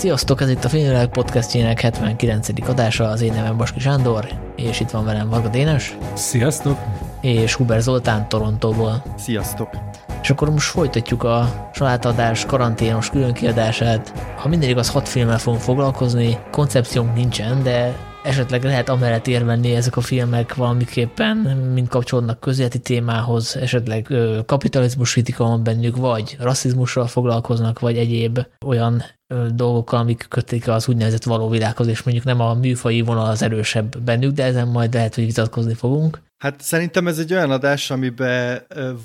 Sziasztok, ez itt a Filmvilág podcastjének 79. adása, az én nevem Baski Sándor, és itt van velem Varga Dénes. Sziasztok! És Huber Zoltán Torontóból. Sziasztok! És akkor most folytatjuk a salátadás karanténos különkiadását. Ha minden igaz, hat filmmel fogunk foglalkozni, koncepciónk nincsen, de esetleg lehet amellett érvenni ezek a filmek valamiképpen, mint kapcsolódnak közéleti témához, esetleg kapitalizmus kritika van bennük, vagy rasszizmussal foglalkoznak, vagy egyéb olyan dolgokkal, amik kötik az úgynevezett való világhoz, és mondjuk nem a műfai vonal az erősebb bennük, de ezen majd lehet, hogy vitatkozni fogunk. Hát szerintem ez egy olyan adás, amiben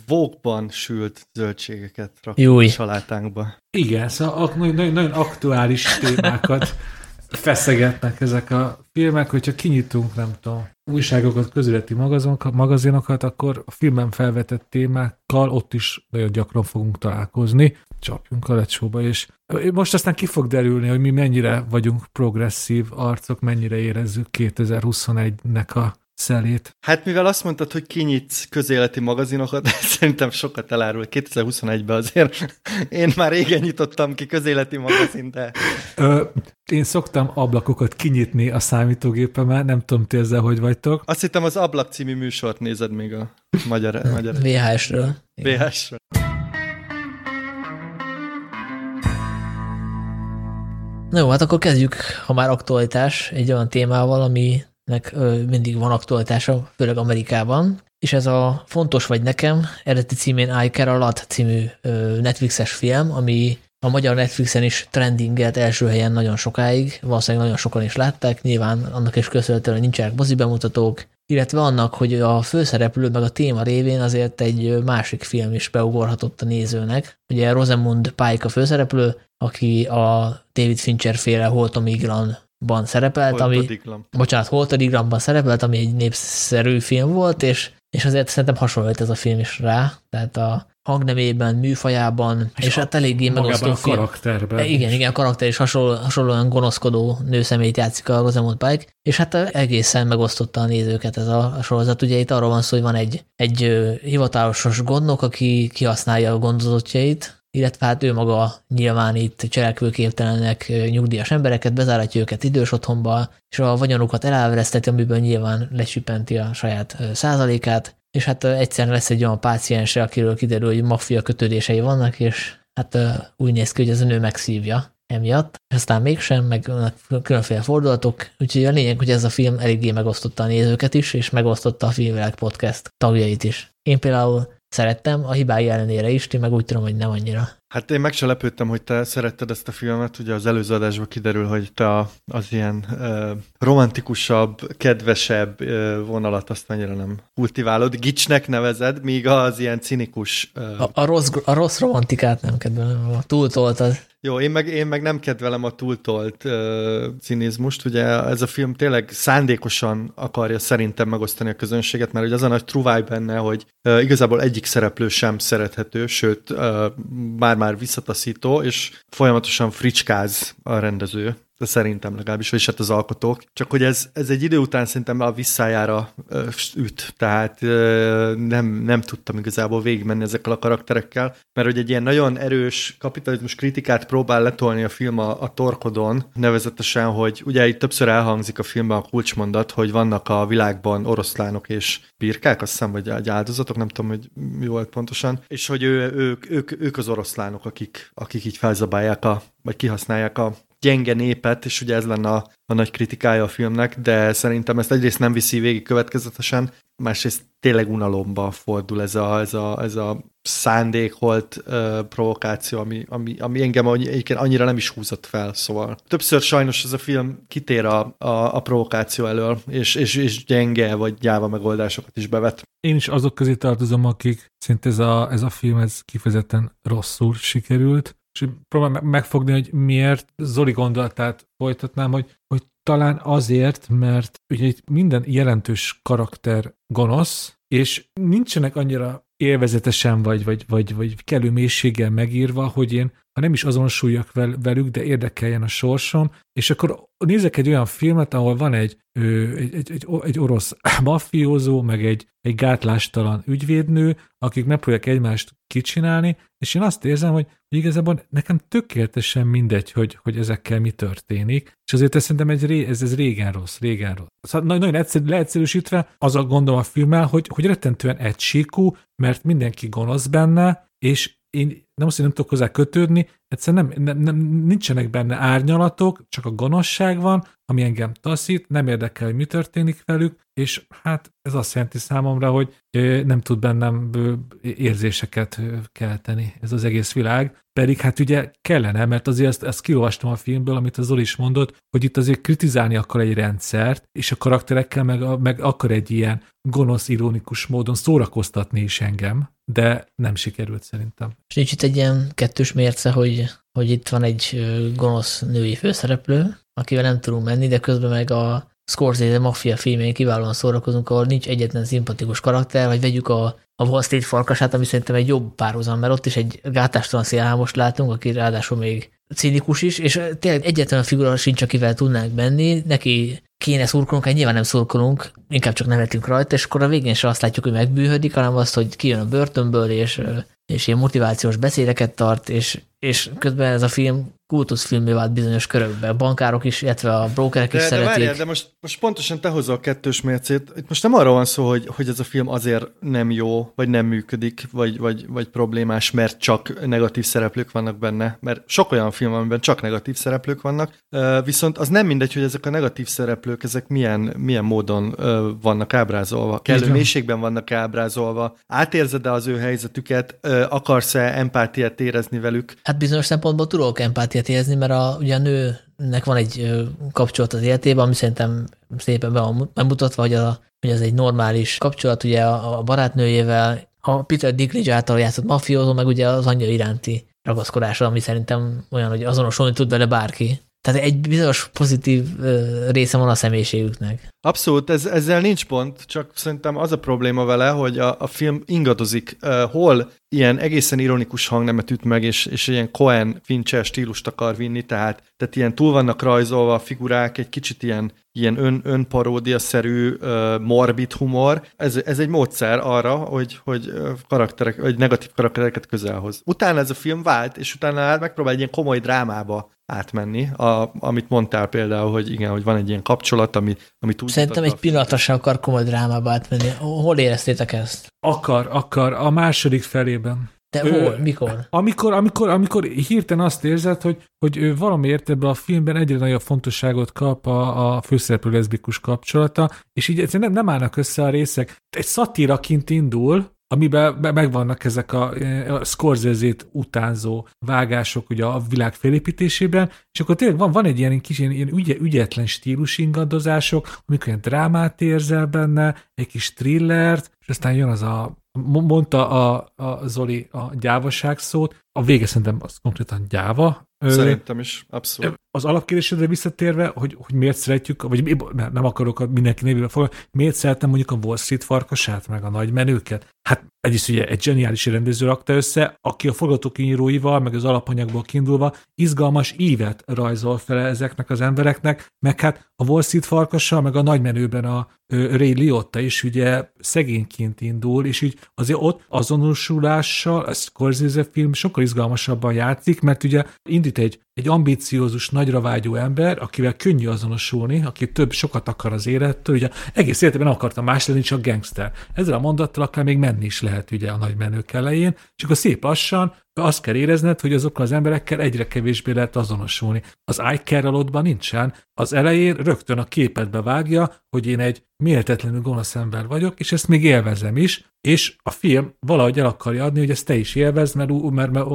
vókban sült zöldségeket rakunk Júj. a salátánkba. Igen, szóval nagyon, nagyon aktuális témákat feszegetnek ezek a filmek, hogyha kinyitunk, nem tudom, újságokat, közületi magazinokat, magazinokat, akkor a filmben felvetett témákkal ott is nagyon gyakran fogunk találkozni. Csapjunk a lecsóba, és most aztán ki fog derülni, hogy mi mennyire vagyunk progresszív arcok, mennyire érezzük 2021-nek a szelét. Hát mivel azt mondtad, hogy kinyitsz közéleti magazinokat, szerintem sokat elárul. 2021-ben azért én már régen nyitottam ki közéleti magazin, de... Ö, én szoktam ablakokat kinyitni a számítógépemmel, nem tudom, ti ezzel hogy vagytok. Azt hittem az Ablak című műsort nézed még a magyar... magyar VHS-ről. VHS-ről. Na jó, hát akkor kezdjük, ha már aktualitás, egy olyan témával, aminek ö, mindig van aktualitása, főleg Amerikában, és ez a Fontos vagy nekem, eredeti címén I Care a Lot című Netflixes film, ami a magyar Netflixen is trendingelt első helyen nagyon sokáig, valószínűleg nagyon sokan is látták, nyilván annak is köszönhetően, nincsenek mozi bemutatók, illetve annak, hogy a főszereplő meg a téma révén azért egy másik film is beugorhatott a nézőnek. Ugye Rosamund Pike a főszereplő, aki a David Fincher féle Holtomigranban szerepelt, ami, bocsánat, Holtodigramban szerepelt, ami egy népszerű film volt, és, és azért szerintem hasonlít ez a film is rá, tehát a hangnemében, műfajában, és, és hát eléggé megosztó a film. karakterben. E, Igen, igen, a karakter is hasonló, hasonlóan gonoszkodó nőszemélyt játszik a Rosamund Pike, és hát egészen megosztotta a nézőket ez a, sorozat. Ugye itt arról van szó, hogy van egy, egy hivatalos gondnok, aki kihasználja a gondozottjait, illetve hát ő maga nyilván itt cselekvőképtelenek nyugdíjas embereket, bezáratja őket idős otthonba, és a vagyonukat elávereszteti, amiből nyilván lecsüppenti a saját százalékát, és hát ö, egyszer lesz egy olyan páciense, akiről kiderül, hogy maffia kötődései vannak, és hát úgy néz ki, hogy ez a nő megszívja emiatt, és aztán mégsem, meg különféle fordulatok, úgyhogy a lényeg, hogy ez a film eléggé megosztotta a nézőket is, és megosztotta a Filmvilág Podcast tagjait is. Én például szerettem, a hibái ellenére is, ti meg úgy tudom, hogy nem annyira. Hát én meg se lepődtem, hogy te szeretted ezt a filmet, ugye az előző adásban kiderül, hogy te az ilyen ö, romantikusabb, kedvesebb ö, vonalat azt annyira nem kultiválod, gicsnek nevezed, míg az ilyen cinikus... Ö, A, a, rossz, a rossz romantikát nem kedvelem, a túltoltad. Jó, én meg, én meg nem kedvelem a túltolt ö, cinizmust, ugye ez a film tényleg szándékosan akarja szerintem megosztani a közönséget, mert ugye az a nagy truváj benne, hogy ö, igazából egyik szereplő sem szerethető, sőt, ö, már-már visszataszító, és folyamatosan fricskáz a rendező, de szerintem legalábbis, vagyis hát az alkotók. Csak hogy ez, ez egy idő után szerintem a visszájára üt, tehát nem, nem tudtam igazából végigmenni ezekkel a karakterekkel, mert hogy egy ilyen nagyon erős kapitalizmus kritikát próbál letolni a film a, a torkodon, nevezetesen, hogy ugye itt többször elhangzik a filmben a kulcsmondat, hogy vannak a világban oroszlánok és birkák, azt hiszem, vagy egy áldozatok, nem tudom, hogy mi volt pontosan, és hogy ő, ők, ők, ők az oroszlánok, akik, akik így felzabálják a, vagy kihasználják a gyenge népet, és ugye ez lenne a, a nagy kritikája a filmnek, de szerintem ezt egyrészt nem viszi végig következetesen, másrészt tényleg unalomba fordul ez a, ez a, ez a szándékolt uh, provokáció, ami, ami, ami engem egyébként annyira nem is húzott fel, szóval. Többször sajnos ez a film kitér a, a, a provokáció elől, és, és, és gyenge vagy gyáva megoldásokat is bevet. Én is azok közé tartozom, akik szerint ez a, ez a film ez kifejezetten rosszul sikerült, és próbálom meg- megfogni, hogy miért Zoli gondolatát folytatnám, hogy, hogy talán azért, mert ugye itt minden jelentős karakter gonosz, és nincsenek annyira élvezetesen vagy, vagy, vagy, vagy kellő mélységgel megírva, hogy én ha nem is azonosuljak velük, de érdekeljen a sorsom, és akkor nézek egy olyan filmet, ahol van egy, egy, egy, egy, egy orosz maffiózó, meg egy, egy gátlástalan ügyvédnő, akik megpróbálják egymást kicsinálni, és én azt érzem, hogy igazából nekem tökéletesen mindegy, hogy, hogy ezekkel mi történik, és azért ez szerintem egy ré, ez, ez régen rossz, régen rossz. Szóval nagyon egyszerű, leegyszerűsítve az a gondom a filmmel, hogy, hogy rettentően egysíkú, mert mindenki gonosz benne, és én nem azt, hogy nem tudok hozzá kötődni, egyszerűen nem, nem, nem, nincsenek benne árnyalatok, csak a gonoszság van, ami engem taszít, nem érdekel, hogy mi történik velük, és hát ez azt jelenti számomra, hogy nem tud bennem érzéseket kelteni ez az egész világ, pedig hát ugye kellene, mert azért ezt, ezt kiolvastam a filmből, amit az Zoli is mondott, hogy itt azért kritizálni akar egy rendszert, és a karakterekkel meg, meg akar egy ilyen gonosz, ironikus módon szórakoztatni is engem, de nem sikerült szerintem. És nincs itt egy ilyen kettős mérce, hogy, hogy itt van egy gonosz női főszereplő, akivel nem tudunk menni, de közben meg a Scorsese Mafia filmjén kiválóan szórakozunk, ahol nincs egyetlen szimpatikus karakter, vagy vegyük a, a Wall Street farkasát, ami szerintem egy jobb párhuzam, mert ott is egy gátástalan szélhámost látunk, aki ráadásul még cinikus is, és tényleg egyetlen figura sincs, akivel tudnánk menni, neki kéne szurkolunk, hát nyilván nem szurkolunk, inkább csak nevetünk rajta, és akkor a végén se azt látjuk, hogy megbűhödik, hanem azt, hogy kijön a börtönből, és, és ilyen motivációs beszédeket tart, és, és közben ez a film kultuszfilmé vált bizonyos körökben. A bankárok is, illetve a brokerek de, is de szeretik. Várjál, de most, most pontosan te hozol a kettős mércét. Itt most nem arról van szó, hogy, hogy ez a film azért nem jó, vagy nem működik, vagy, vagy, vagy problémás, mert csak negatív szereplők vannak benne. Mert sok olyan film amiben csak negatív szereplők vannak. Viszont az nem mindegy, hogy ezek a negatív szereplők, ezek milyen, milyen módon vannak ábrázolva. Kellő mélységben vannak ábrázolva. Átérzed-e az ő helyzetüket? Akarsz-e empátiát érezni velük? Hát bizonyos szempontból tudok empátiát érezni, mert a, ugye a nőnek van egy kapcsolat az életében, ami szerintem szépen be van bemutatva, hogy, a, hogy ez egy normális kapcsolat ugye a, a barátnőjével, a Peter Dinklage által játszott mafiózó, meg ugye az anyja iránti ragaszkodása, ami szerintem olyan, hogy azonosulni tud vele bárki. Tehát egy bizonyos pozitív része van a személyiségüknek. Abszolút, ez, ezzel nincs pont, csak szerintem az a probléma vele, hogy a, a film ingadozik, uh, hol ilyen egészen ironikus hangnemet üt meg, és, és ilyen Cohen Fincher stílust akar vinni, tehát, tehát ilyen túl vannak rajzolva a figurák, egy kicsit ilyen, ilyen ön, önparódia-szerű uh, morbid humor. Ez, ez egy módszer arra, hogy, hogy karakterek, vagy negatív karaktereket közelhoz. Utána ez a film vált, és utána hát megpróbál egy ilyen komoly drámába átmenni, a, amit mondtál például, hogy igen, hogy van egy ilyen kapcsolat, ami, ami túl Szerintem egy pillanatra sem akar komoly drámába átmenni. Hol éreztétek ezt? Akar, akar. A második felében. De ő, hol? Mikor? Amikor, amikor, amikor hirtelen azt érzed, hogy, hogy ő valamiért ebben a filmben egyre nagyobb fontosságot kap a, a főszereplő leszbikus kapcsolata, és így nem, nem állnak össze a részek. Egy szatíraként indul, amiben megvannak ezek a, a Scorsese-t utánzó vágások ugye a világ felépítésében, és akkor tényleg van, van egy ilyen kis ilyen, ilyen ügy, ügyetlen stílus ingadozások, amikor ilyen drámát érzel benne, egy kis thrillert, és aztán jön az a, mondta a, a Zoli a gyávaság szót, a vége szerintem az konkrétan gyáva. Szerintem is, abszolút. Az alapkérdésedre visszatérve, hogy, hogy miért szeretjük, vagy nem akarok mindenki nevével foglalni, miért szeretem mondjuk a Wall Street farkasát, meg a nagy menőket? Hát egyrészt ugye egy zseniális rendező rakta össze, aki a forgatókönyvíróival, meg az alapanyagból kiindulva izgalmas ívet rajzol fel ezeknek az embereknek, meg hát a Wall Street farkassal, meg a nagymenőben a Ray Liotta is ugye szegényként indul, és így azért ott azonosulással a Scorsese film sokkal izgalmasabban játszik, mert ugye indít egy, egy ambíciózus, nagyra vágyó ember, akivel könnyű azonosulni, aki több, sokat akar az élettől, ugye egész életben nem akarta más lenni, csak gangster. Ezzel a mondattal akár még menni is lehet ugye a nagy menők elején, és akkor szép lassan azt kell érezned, hogy azokkal az emberekkel egyre kevésbé lehet azonosulni. Az iCare nincsen. Az elején rögtön a képetbe vágja, hogy én egy méltetlenül gonosz ember vagyok, és ezt még élvezem is, és a film valahogy el akarja adni, hogy ezt te is élvezd, mert, mert, mert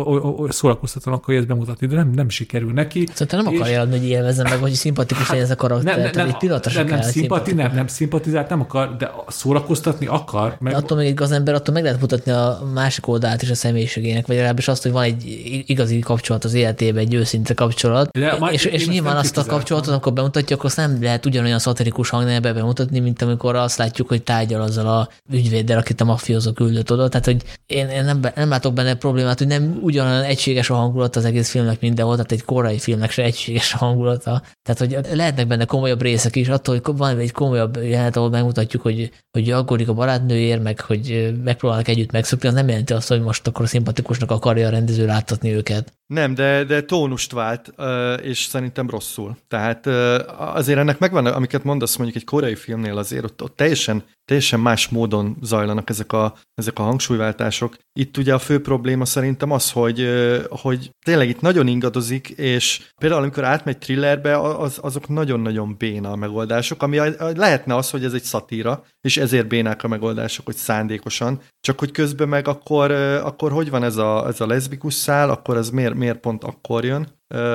szórakoztatóan akarja ezt bemutatni, de nem, nem sikerül neki. Szóval nem akarja adni, hogy élvezem meg, hogy szimpatikus legyen ez a karakter. Nem, nem, nem, nem, nem, szimpati, nem, nem szimpatizált, nem akar, de szórakoztatni akar. Meg... De attól még egy gazember, attól meg lehet mutatni a másik oldalát is a személyiségének, vagy legalábbis azt, hogy van egy igazi kapcsolat az életében, egy őszinte kapcsolat, De és, és nyilván azt a kapcsolatot, amikor bemutatja, akkor azt nem lehet ugyanolyan szatirikus hangnembe bemutatni, mint amikor azt látjuk, hogy tárgyal azzal a ügyvéddel, akit a mafiózó küldött oda. Tehát, hogy én, én nem, nem látok benne problémát, hogy nem ugyanolyan egységes a hangulat az egész filmnek mindenhol, tehát egy korai filmnek se egységes a hangulata. Tehát, hogy lehetnek benne komolyabb részek is, attól, hogy van egy komolyabb jelenet, ahol megmutatjuk, hogy, hogy aggódik a barátnőért, meg hogy megpróbálnak együtt megszokni, az nem jelenti azt, hogy most akkor szimpatikusnak akarja a rendező láttatni őket. Nem, de, de tónust vált, és szerintem rosszul. Tehát azért ennek megvan, amiket mondasz mondjuk egy koreai filmnél azért, ott, ott teljesen, teljesen más módon zajlanak ezek a, ezek a hangsúlyváltások. Itt ugye a fő probléma szerintem az, hogy, hogy tényleg itt nagyon ingadozik, és például amikor átmegy thrillerbe, az, azok nagyon-nagyon béna a megoldások, ami lehetne az, hogy ez egy szatíra, és ezért bénák a megoldások, hogy szándékosan, csak hogy közben meg akkor, akkor hogy van ez a, ez a leszbikus szál, akkor ez miért, miért pont akkor jön?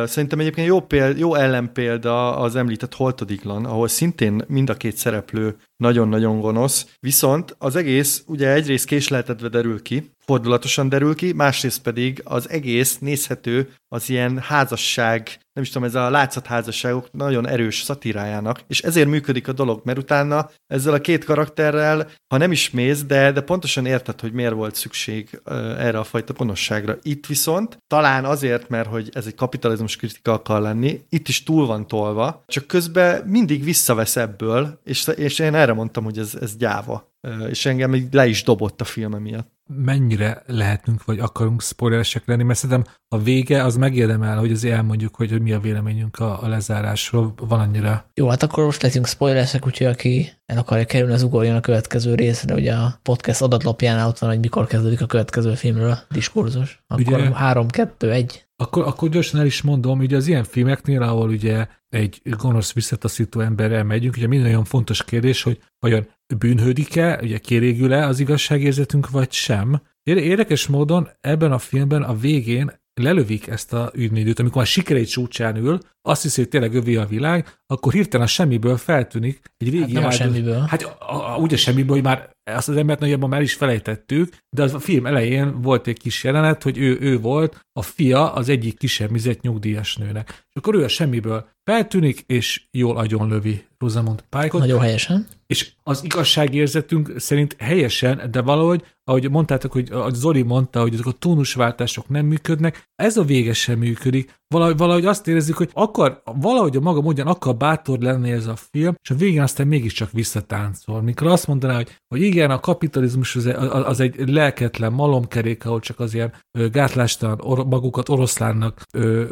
Szerintem egyébként jó, péld, jó ellenpélda az említett Holtodiglan, ahol szintén mind a két szereplő nagyon-nagyon gonosz, viszont az egész ugye egyrészt késleltetve derül ki, fordulatosan derül ki, másrészt pedig az egész nézhető az ilyen házasság, nem is tudom, ez a látszatházasságok nagyon erős szatírájának, és ezért működik a dolog, mert utána ezzel a két karakterrel, ha nem is mész, de, de pontosan érted, hogy miért volt szükség erre a fajta gonoszságra. Itt viszont talán azért, mert hogy ez egy kapitalizmus kritika akar lenni, itt is túl van tolva, csak közben mindig visszavesz ebből, és, és én erre mondtam, hogy ez, ez gyáva. És engem le is dobott a film miatt. Mennyire lehetünk, vagy akarunk spoileresek lenni, mert szerintem a vége az megérdemel, hogy azért elmondjuk, hogy, hogy mi a véleményünk a, a lezárásról. Van annyira Jó, hát akkor most legyünk spoileresek, úgyhogy aki el akarja kerülni, az ugorjon a következő részre. Ugye a podcast adatlapjánál ott van, hogy mikor kezdődik a következő filmről a diskurzus. Akkor Ugye- 3, 2, 1. Akkor, akkor gyorsan el is mondom, ugye az ilyen filmeknél, ahol ugye egy gonosz visszataszító emberrel megyünk, ugye minden nagyon fontos kérdés, hogy vajon bűnhődik-e, ugye kérégül-e az igazságérzetünk, vagy sem. Ér- Érdekes módon ebben a filmben a végén lelövik ezt a ügyvédőt, amikor már sikerei csúcsán ül, azt hiszi, hogy tényleg övé a világ, akkor hirtelen a semmiből feltűnik egy régi Hát nem a áldozat- semmiből. Hát a, a, úgy a semmiből, hogy már azt az embert nagyjából már is felejtettük, de az a film elején volt egy kis jelenet, hogy ő, ő volt a fia az egyik kisemmizett nyugdíjas nőnek. És akkor ő a semmiből feltűnik, és jól agyonlövi Rosamund Pike-ot, Nagyon helyesen. és az igazságérzetünk szerint helyesen, de valahogy, ahogy mondtátok, hogy ahogy Zoli mondta, hogy ezek a tónusváltások nem működnek, ez a vége sem működik. Valahogy, valahogy azt érezzük, hogy akar, valahogy a maga módján akar bátor lenni ez a film, és a végén aztán mégiscsak visszatáncol. Mikor azt mondaná, hogy, hogy igen, a kapitalizmus az, az egy lelketlen malomkerék, ahol csak az ilyen gátlástalan, or, magukat oroszlánnak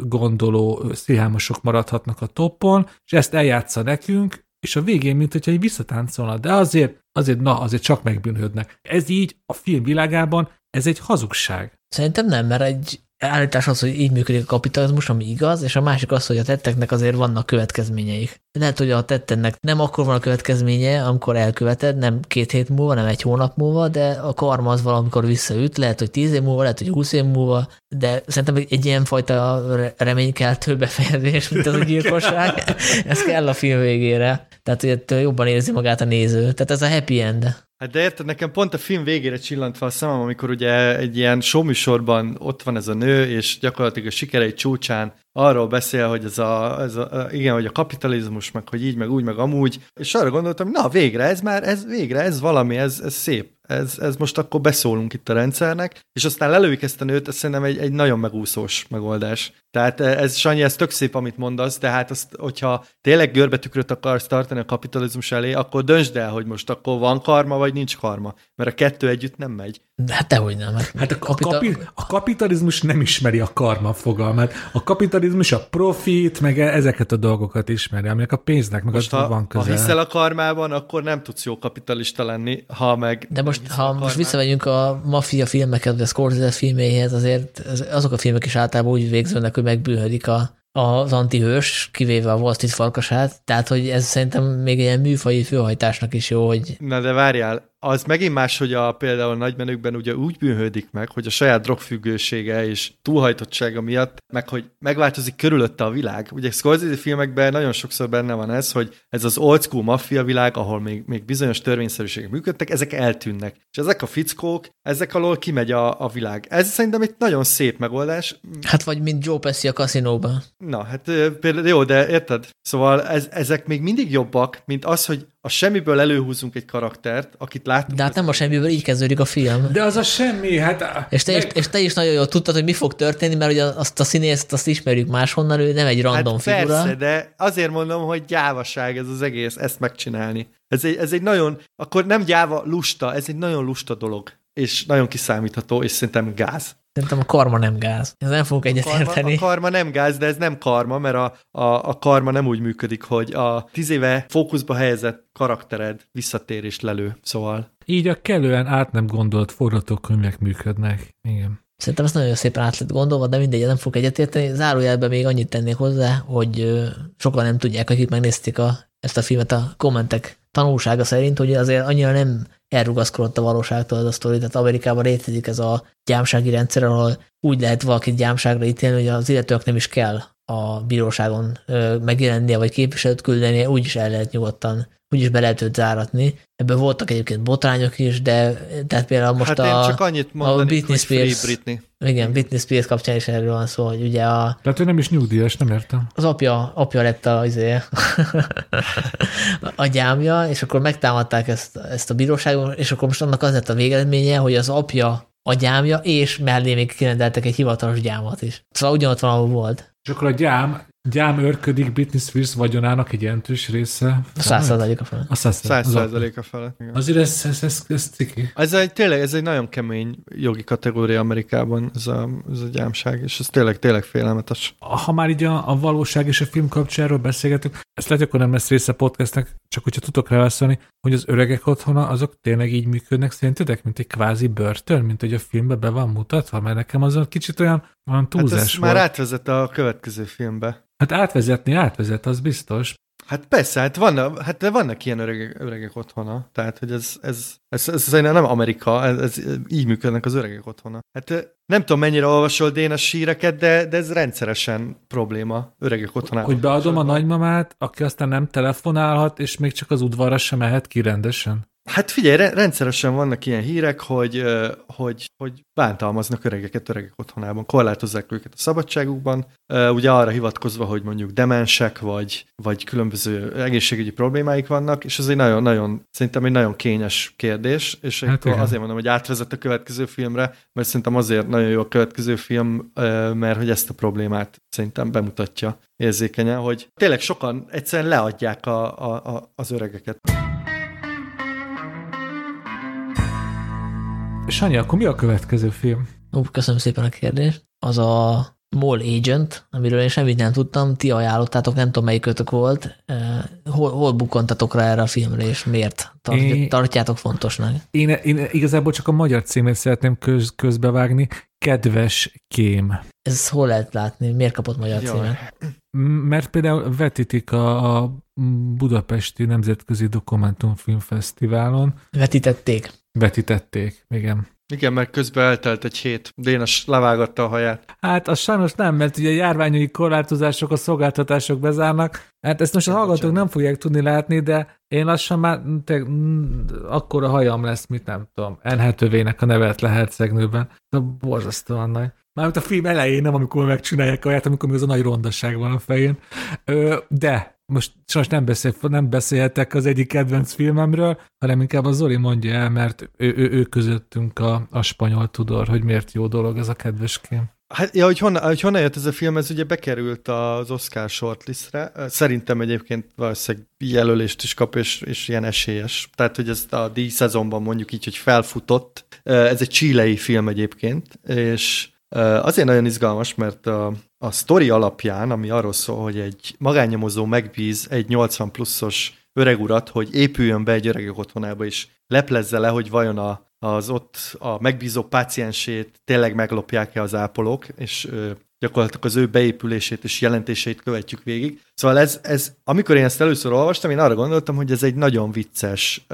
gondoló ö, szélhámosok maradhatnak a toppon, és ezt eljátsza nekünk, és a végén, mint hogyha egy visszatáncolna, de azért, azért, na, azért csak megbűnhődnek. Ez így a film világában, ez egy hazugság. Szerintem nem, mert egy állítás az, hogy így működik a kapitalizmus, ami igaz, és a másik az, hogy a tetteknek azért vannak következményeik. Lehet, hogy a tettennek nem akkor van a következménye, amikor elköveted, nem két hét múlva, nem egy hónap múlva, de a karma az valamikor visszaüt, lehet, hogy tíz év múlva, lehet, hogy húsz év múlva, de szerintem egy ilyen fajta re- reménykeltő befejezés, mint az a gyilkosság, ez kell a film végére. Tehát, hogy ettől jobban érzi magát a néző. Tehát ez a happy end. Hát de érted, nekem pont a film végére csillant fel a szemem, amikor ugye egy ilyen showműsorban ott van ez a nő, és gyakorlatilag a sikerei csúcsán arról beszél, hogy ez a, ez a, igen, hogy a kapitalizmus, meg hogy így, meg úgy, meg amúgy, és arra gondoltam, na végre, ez már, ez végre, ez valami, ez, ez szép. Ez, ez most akkor beszólunk itt a rendszernek, és aztán lelőjük ezt a nőt, ez szerintem egy, egy nagyon megúszós megoldás. Tehát ez, Sanyi, ez tök szép, amit mondasz, de hát azt, hogyha tényleg görbetükröt akarsz tartani a kapitalizmus elé, akkor döntsd el, hogy most akkor van karma, vagy nincs karma. Mert a kettő együtt nem megy. De hát dehogy nem. Hát a, Kapita- kapi, a kapitalizmus nem ismeri a karma fogalmát. A kapitalizmus a profit, meg e- ezeket a dolgokat ismeri, aminek a pénznek meg Most az ha, van ha közel. hiszel a karmában, akkor nem tudsz jó kapitalista lenni, ha meg... De most, ha a most karmában. visszamegyünk a maffia filmeket, vagy a Scorsese filméhez, azért az- azok a filmek is általában úgy végződnek, hogy megbűnhödik a, az antihős, kivéve a Wall Street farkasát, tehát hogy ez szerintem még ilyen műfai főhajtásnak is jó, hogy Na de várjál, az megint más, hogy a, például a nagymenőkben ugye úgy bűnhődik meg, hogy a saját drogfüggősége és túlhajtottsága miatt, meg hogy megváltozik körülötte a világ. Ugye Scorsese filmekben nagyon sokszor benne van ez, hogy ez az old school maffia világ, ahol még, még bizonyos törvényszerűségek működtek, ezek eltűnnek. És ezek a fickók, ezek alól kimegy a, a világ. Ez szerintem egy nagyon szép megoldás. Hát vagy mint Joe Pesci a kaszinóban. Na, hát például jó, de érted? Szóval ez, ezek még mindig jobbak, mint az, hogy a semmiből előhúzunk egy karaktert, akit látunk. De hát nem a semmiből így kezdődik a film. De az a semmi, hát... És te, meg... is, és te is nagyon jól tudtad, hogy mi fog történni, mert ugye azt a színészt azt ismerjük máshonnan, ő nem egy random hát figura. persze, de azért mondom, hogy gyávaság ez az egész, ezt megcsinálni. Ez egy, ez egy nagyon, akkor nem gyáva, lusta, ez egy nagyon lusta dolog, és nagyon kiszámítható, és szerintem gáz. Szerintem a karma nem gáz. Ez nem fogok egyetérteni. A karma nem gáz, de ez nem karma, mert a, a, a karma nem úgy működik, hogy a tíz éve fókuszba helyezett karaktered visszatér és lelő. Szóval... Így a kellően át nem gondolt forgatókönyvek működnek. Igen. Szerintem ez nagyon szépen át lett gondolva, de mindegy, nem fogok egyetérteni. Zárójelben még annyit tennék hozzá, hogy sokan nem tudják, akik megnézték a, ezt a filmet a kommentek tanulsága szerint, hogy azért annyira nem elrugaszkodott a valóságtól az a sztori, tehát Amerikában létezik ez a gyámsági rendszer, ahol úgy lehet valakit gyámságra ítélni, hogy az illetőnek nem is kell a bíróságon megjelennie, vagy képviselőt küldenie, úgyis el lehet nyugodtan, úgyis be lehet őt záratni. Ebből voltak egyébként botrányok is, de tehát például most hát a, én csak annyit mondani, a Britney Spears, Britney. Igen, Britney Spears kapcsán is erről van szó, hogy ugye a... Tehát ő nem is nyugdíjas, nem értem. Az apja, apja lett a, izé, a gyámja, és akkor megtámadták ezt, ezt a bíróságon, és akkor most annak az lett a végeredménye, hogy az apja a gyámja, és mellé még kirendeltek egy hivatalos gyámat is. Szóval ugyanott van, ahol volt. És akkor a gyám gyám örködik Britney Spears vagyonának egy jelentős része. A száz százaléka felett. A száz százaléka felett. Azért ez, ez, ez, ez ciki. Ez egy, tényleg, ez egy nagyon kemény jogi kategória Amerikában, ez a, ez a gyámság, és ez tényleg, tényleg félelmetes. Ha már így a, a valóság és a film kapcsáról beszélgetünk, ezt lehet, akkor nem lesz része a podcastnek, csak hogyha tudok ráválaszolni, hogy az öregek otthona, azok tényleg így működnek szerintetek, mint egy kvázi börtön, mint hogy a filmbe be van mutatva, mert nekem az kicsit olyan, olyan túlzás hát volt. már átvezet a következő filmbe. Hát átvezetni átvezet, az biztos. Hát persze, hát, van, hát de vannak ilyen öregek, öregek otthona, tehát hogy ez, ez, ez, ez, ez nem Amerika, ez, ez, így működnek az öregek otthona. Hát nem tudom, mennyire olvasol Dénes síreket, de, de ez rendszeresen probléma öregek otthonában. Hogy beadom a nagymamát, aki aztán nem telefonálhat, és még csak az udvarra sem mehet ki rendesen. Hát figyelj, rendszeresen vannak ilyen hírek, hogy, hogy, hogy bántalmaznak öregeket öregek otthonában, korlátozzák őket a szabadságukban, ugye arra hivatkozva, hogy mondjuk demensek, vagy, vagy különböző egészségügyi problémáik vannak, és ez egy nagyon-nagyon, szerintem egy nagyon kényes kérdés, és hát azért mondom, hogy átvezet a következő filmre, mert szerintem azért nagyon jó a következő film, mert hogy ezt a problémát szerintem bemutatja érzékenyen, hogy tényleg sokan egyszerűen leadják a, a, a, az öregeket. Sanyi, akkor mi a következő film? Ó, köszönöm szépen a kérdést. Az a Mall Agent, amiről én semmit nem tudtam, ti ajánlottátok, nem tudom melyikötök volt. Eh, hol, hol bukontatok rá erre a filmre, és miért én, tartjátok fontosnak? Én, én igazából csak a magyar címét szeretném köz, közbevágni. Kedves kém. Ez hol lehet látni? Miért kapott magyar Jaj. címet? Mert például vetítik a, a Budapesti Nemzetközi Dokumentumfilmfesztiválon. Vetítették. Vetítették, igen. Igen, mert közben eltelt egy hét. Dénes levágatta a haját. Hát az sajnos nem, mert ugye a járványi korlátozások, a szolgáltatások bezárnak. Hát ezt most a hallgatók nem fogják tudni látni, de én lassan már te, akkor a hajam lesz, mit nem tudom, Enhetővének a nevet le hercegnőben. De borzasztóan nagy. Mármint a film elején, nem amikor megcsinálják a haját, amikor még az a nagy rondaság van a fején. Ö, de most sajnos nem, beszél, nem beszélhetek az egyik kedvenc filmemről, hanem inkább a Zoli mondja el, mert ő, ő, ő közöttünk a, a spanyol tudor, hogy miért jó dolog ez a kedveském. Hát, ja, hogy honnan, hogy honnan jött ez a film, ez ugye bekerült az Oscar shortlistre. Szerintem egyébként valószínűleg jelölést is kap, és, és ilyen esélyes. Tehát, hogy ezt a díj szezonban mondjuk így, hogy felfutott. Ez egy csílei film egyébként, és Azért nagyon izgalmas, mert a, a sztori alapján, ami arról szól, hogy egy magánnyomozó megbíz egy 80 pluszos öreg urat, hogy épüljön be egy öregek otthonába, és leplezze le, hogy vajon a, az ott a megbízó páciensét tényleg meglopják-e az ápolók, és ö, gyakorlatilag az ő beépülését és jelentéseit követjük végig. Szóval ez, ez amikor én ezt először olvastam, én arra gondoltam, hogy ez egy nagyon vicces,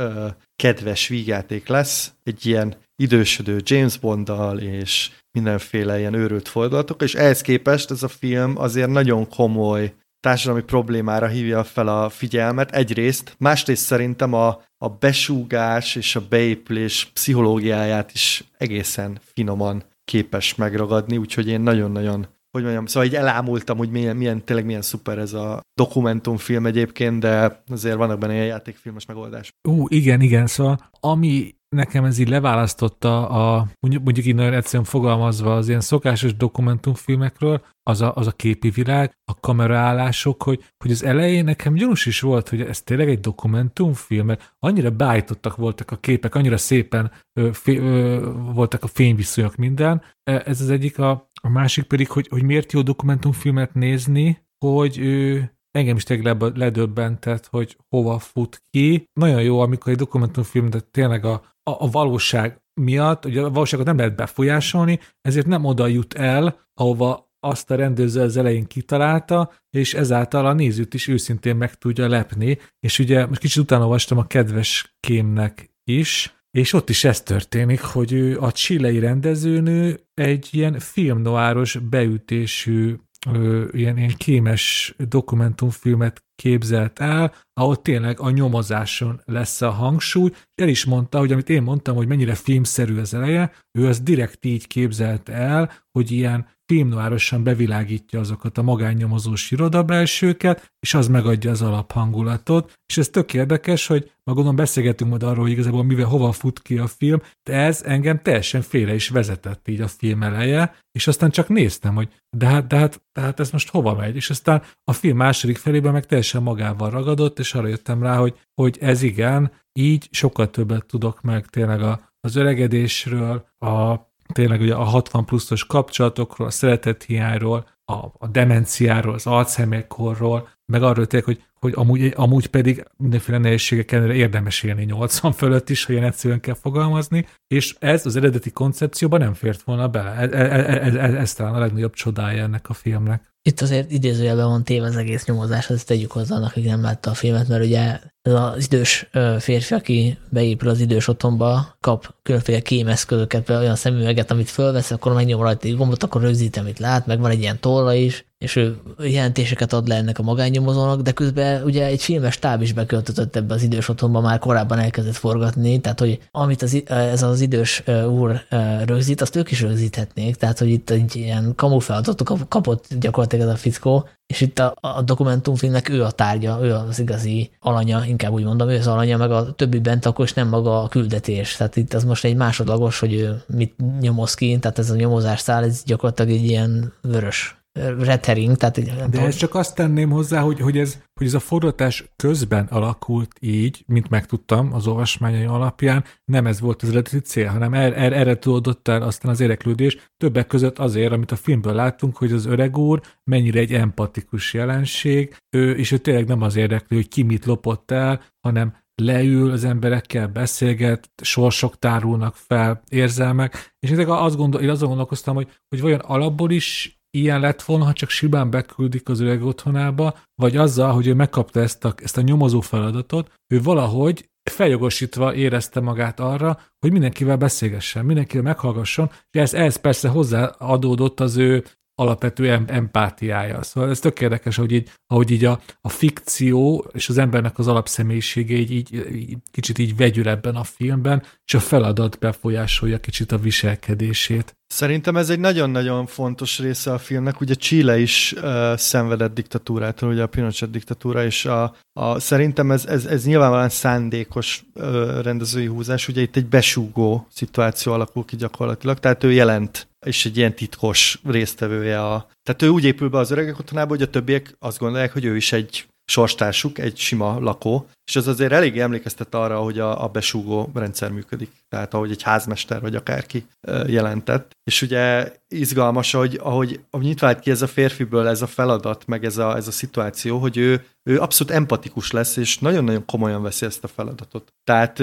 kedves vígjáték lesz, egy ilyen idősödő James Bonddal és mindenféle ilyen őrült fordulatok, és ehhez képest ez a film azért nagyon komoly társadalmi problémára hívja fel a figyelmet egyrészt, másrészt szerintem a, a besúgás és a beépülés pszichológiáját is egészen finoman képes megragadni, úgyhogy én nagyon-nagyon hogy mondjam, szóval így elámultam, hogy milyen, milyen, tényleg milyen szuper ez a dokumentumfilm egyébként, de azért vannak benne ilyen játékfilmes megoldás. Ú, igen, igen, szóval ami nekem ez így leválasztotta a, mondjuk, mondjuk így nagyon egyszerűen fogalmazva az ilyen szokásos dokumentumfilmekről, az a, az a képi világ, a kameraállások, hogy, hogy az elején nekem gyanús is volt, hogy ez tényleg egy dokumentumfilm, mert annyira beállítottak voltak a képek, annyira szépen ö, fé, ö, voltak a fényviszonyok minden. E, ez az egyik, a, a másik pedig, hogy, hogy miért jó dokumentumfilmet nézni, hogy ő, engem is tényleg ledöbbentett, hogy hova fut ki. Nagyon jó, amikor egy dokumentumfilm, de tényleg a, a, a valóság miatt, ugye a valóságot nem lehet befolyásolni, ezért nem oda jut el, ahova azt a rendező az elején kitalálta, és ezáltal a nézőt is őszintén meg tudja lepni, és ugye most kicsit utána olvastam a kedves kémnek is, és ott is ez történik, hogy ő a csilei rendezőnő egy ilyen filmnoáros beütésű ö, ilyen, ilyen kémes dokumentumfilmet képzelt el, ahol tényleg a nyomozáson lesz a hangsúly. El is mondta, hogy amit én mondtam, hogy mennyire filmszerű az eleje, ő az direkt így képzelt el, hogy ilyen filmnoárosan bevilágítja azokat a magánnyomozós irodabelsőket, és az megadja az alaphangulatot. És ez tök érdekes, hogy ma gondolom beszélgetünk majd arról, hogy igazából mivel hova fut ki a film, de ez engem teljesen félre is vezetett így a film eleje, és aztán csak néztem, hogy de hát, de hát, de hát ez most hova megy? És aztán a film második felében meg teljesen magával ragadott, és arra jöttem rá, hogy, hogy ez igen, így sokkal többet tudok meg tényleg a, az öregedésről, a tényleg ugye a 60 pluszos kapcsolatokról, a szeretethiányról, a, a demenciáról, az Alzheimer-korról, meg arról tényleg, hogy, hogy amúgy, amúgy pedig mindenféle nehézségek ellenére érdemes élni 80 fölött is, ha ilyen egyszerűen kell fogalmazni, és ez az eredeti koncepcióban nem fért volna bele. Ez, ez, ez, ez talán a legnagyobb csodája ennek a filmnek. Itt azért idézőjelben van téve az egész nyomozás, ezt tegyük hozzá annak, aki nem látta a filmet, mert ugye ez az idős férfi, aki beépül az idős otthonba, kap különféle kémeszközöket, olyan szemüveget, amit fölvesz, akkor megnyom rajta egy gombot, akkor rögzít, amit lát, meg van egy ilyen tolla is, és ő jelentéseket ad le ennek a magánnyomozónak, de közben ugye egy filmes táb is beköltözött ebbe az idős otthonba, már korábban elkezdett forgatni, tehát hogy amit az, ez az idős úr rögzít, azt ők is rögzíthetnék, tehát hogy itt egy ilyen kamuflátot kapott gyakorlatilag ez a fickó, és itt a, a dokumentumfilmnek ő a tárgya, ő az igazi alanya, inkább úgy mondom, ő az alanya, meg a többi bent akkor is nem maga a küldetés. Tehát itt az most egy másodlagos, hogy ő mit nyomoz ki, tehát ez a nyomozás szál, ez gyakorlatilag egy ilyen vörös red herring, tehát így, De ezt csak azt tenném hozzá, hogy, hogy, ez, hogy ez a forgatás közben alakult így, mint megtudtam az olvasmányai alapján, nem ez volt az eredeti cél, hanem er, er, erre tudott el aztán az éreklődés, többek között azért, amit a filmből láttunk, hogy az öreg úr mennyire egy empatikus jelenség, ő, és ő tényleg nem az érdekli, hogy ki mit lopott el, hanem leül az emberekkel, beszélget, sorsok tárulnak fel, érzelmek, és ezek azt gondol, én azon gondolkoztam, hogy, hogy vajon alapból is ilyen lett volna, ha csak Sibán beküldik az öreg otthonába, vagy azzal, hogy ő megkapta ezt a, ezt a nyomozó feladatot, ő valahogy feljogosítva érezte magát arra, hogy mindenkivel beszélgessen, mindenkivel meghallgasson, és ez, ez persze hozzáadódott az ő alapvető empátiája. Szóval ez tök érdekes, hogy így, ahogy így a, a fikció és az embernek az alapszemélyisége így, így, így kicsit így vegyül ebben a filmben, és a feladat befolyásolja kicsit a viselkedését. Szerintem ez egy nagyon-nagyon fontos része a filmnek. Ugye Chile is uh, szenvedett diktatúrától, ugye a Pinochet diktatúra, és a, a, szerintem ez, ez, ez nyilvánvalóan szándékos uh, rendezői húzás. Ugye itt egy besúgó szituáció alakul ki gyakorlatilag, tehát ő jelent és egy ilyen titkos résztvevője a... Tehát ő úgy épül be az öregek otthonába, hogy a többiek azt gondolják, hogy ő is egy sorstársuk, egy sima lakó, és ez azért elég emlékeztet arra, hogy a, a besúgó rendszer működik, tehát ahogy egy házmester vagy akárki jelentett. És ugye izgalmas, hogy ahogy, ahogy nyitva vált ki ez a férfiből ez a feladat, meg ez a, ez a szituáció, hogy ő, ő abszolút empatikus lesz, és nagyon-nagyon komolyan veszi ezt a feladatot. Tehát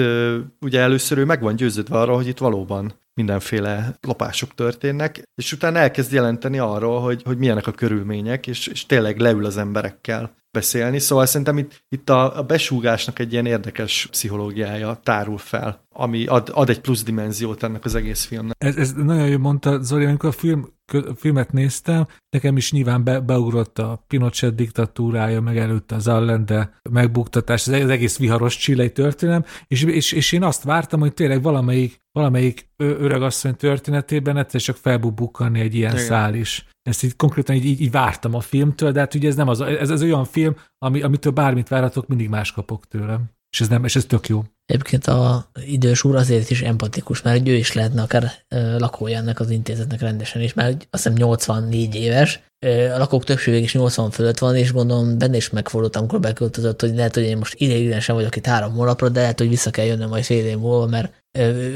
ugye először ő meg van győződve arra, hogy itt valóban mindenféle lopások történnek, és utána elkezd jelenteni arról, hogy, hogy milyenek a körülmények, és, és tényleg leül az emberekkel beszélni, szóval szerintem itt, itt a, a besúgásnak egy ilyen érdekes pszichológiája tárul fel, ami ad, ad egy plusz dimenziót ennek az egész filmnek. Ez, ez nagyon jó mondta Zoli, amikor a film, a filmet néztem, nekem is nyilván be, beugrott a Pinochet diktatúrája, meg előtte az Allende megbuktatás, az egész viharos csilei történelem, és, és, és én azt vártam, hogy tényleg valamelyik, valamelyik öregasszony történetében egyszer csak felbubukkanni egy ilyen Igen. szál is. Ezt így konkrétan így, így, így vártam a filmtől, de hát ugye ez nem az, ez, ez olyan film, ami, amitől bármit várhatok, mindig más kapok tőlem. És ez, nem, és ez tök jó. Egyébként a idős úr azért is empatikus, mert ő is lehetne akár lakója ennek az intézetnek rendesen is, mert azt hiszem 84 éves, a lakók többsége is 80 fölött van, és gondolom benne is megfordult, amikor beköltözött, hogy lehet, hogy én most ideiglenesen vagyok itt három hónapra, de lehet, hogy vissza kell jönnöm majd fél év múlva, mert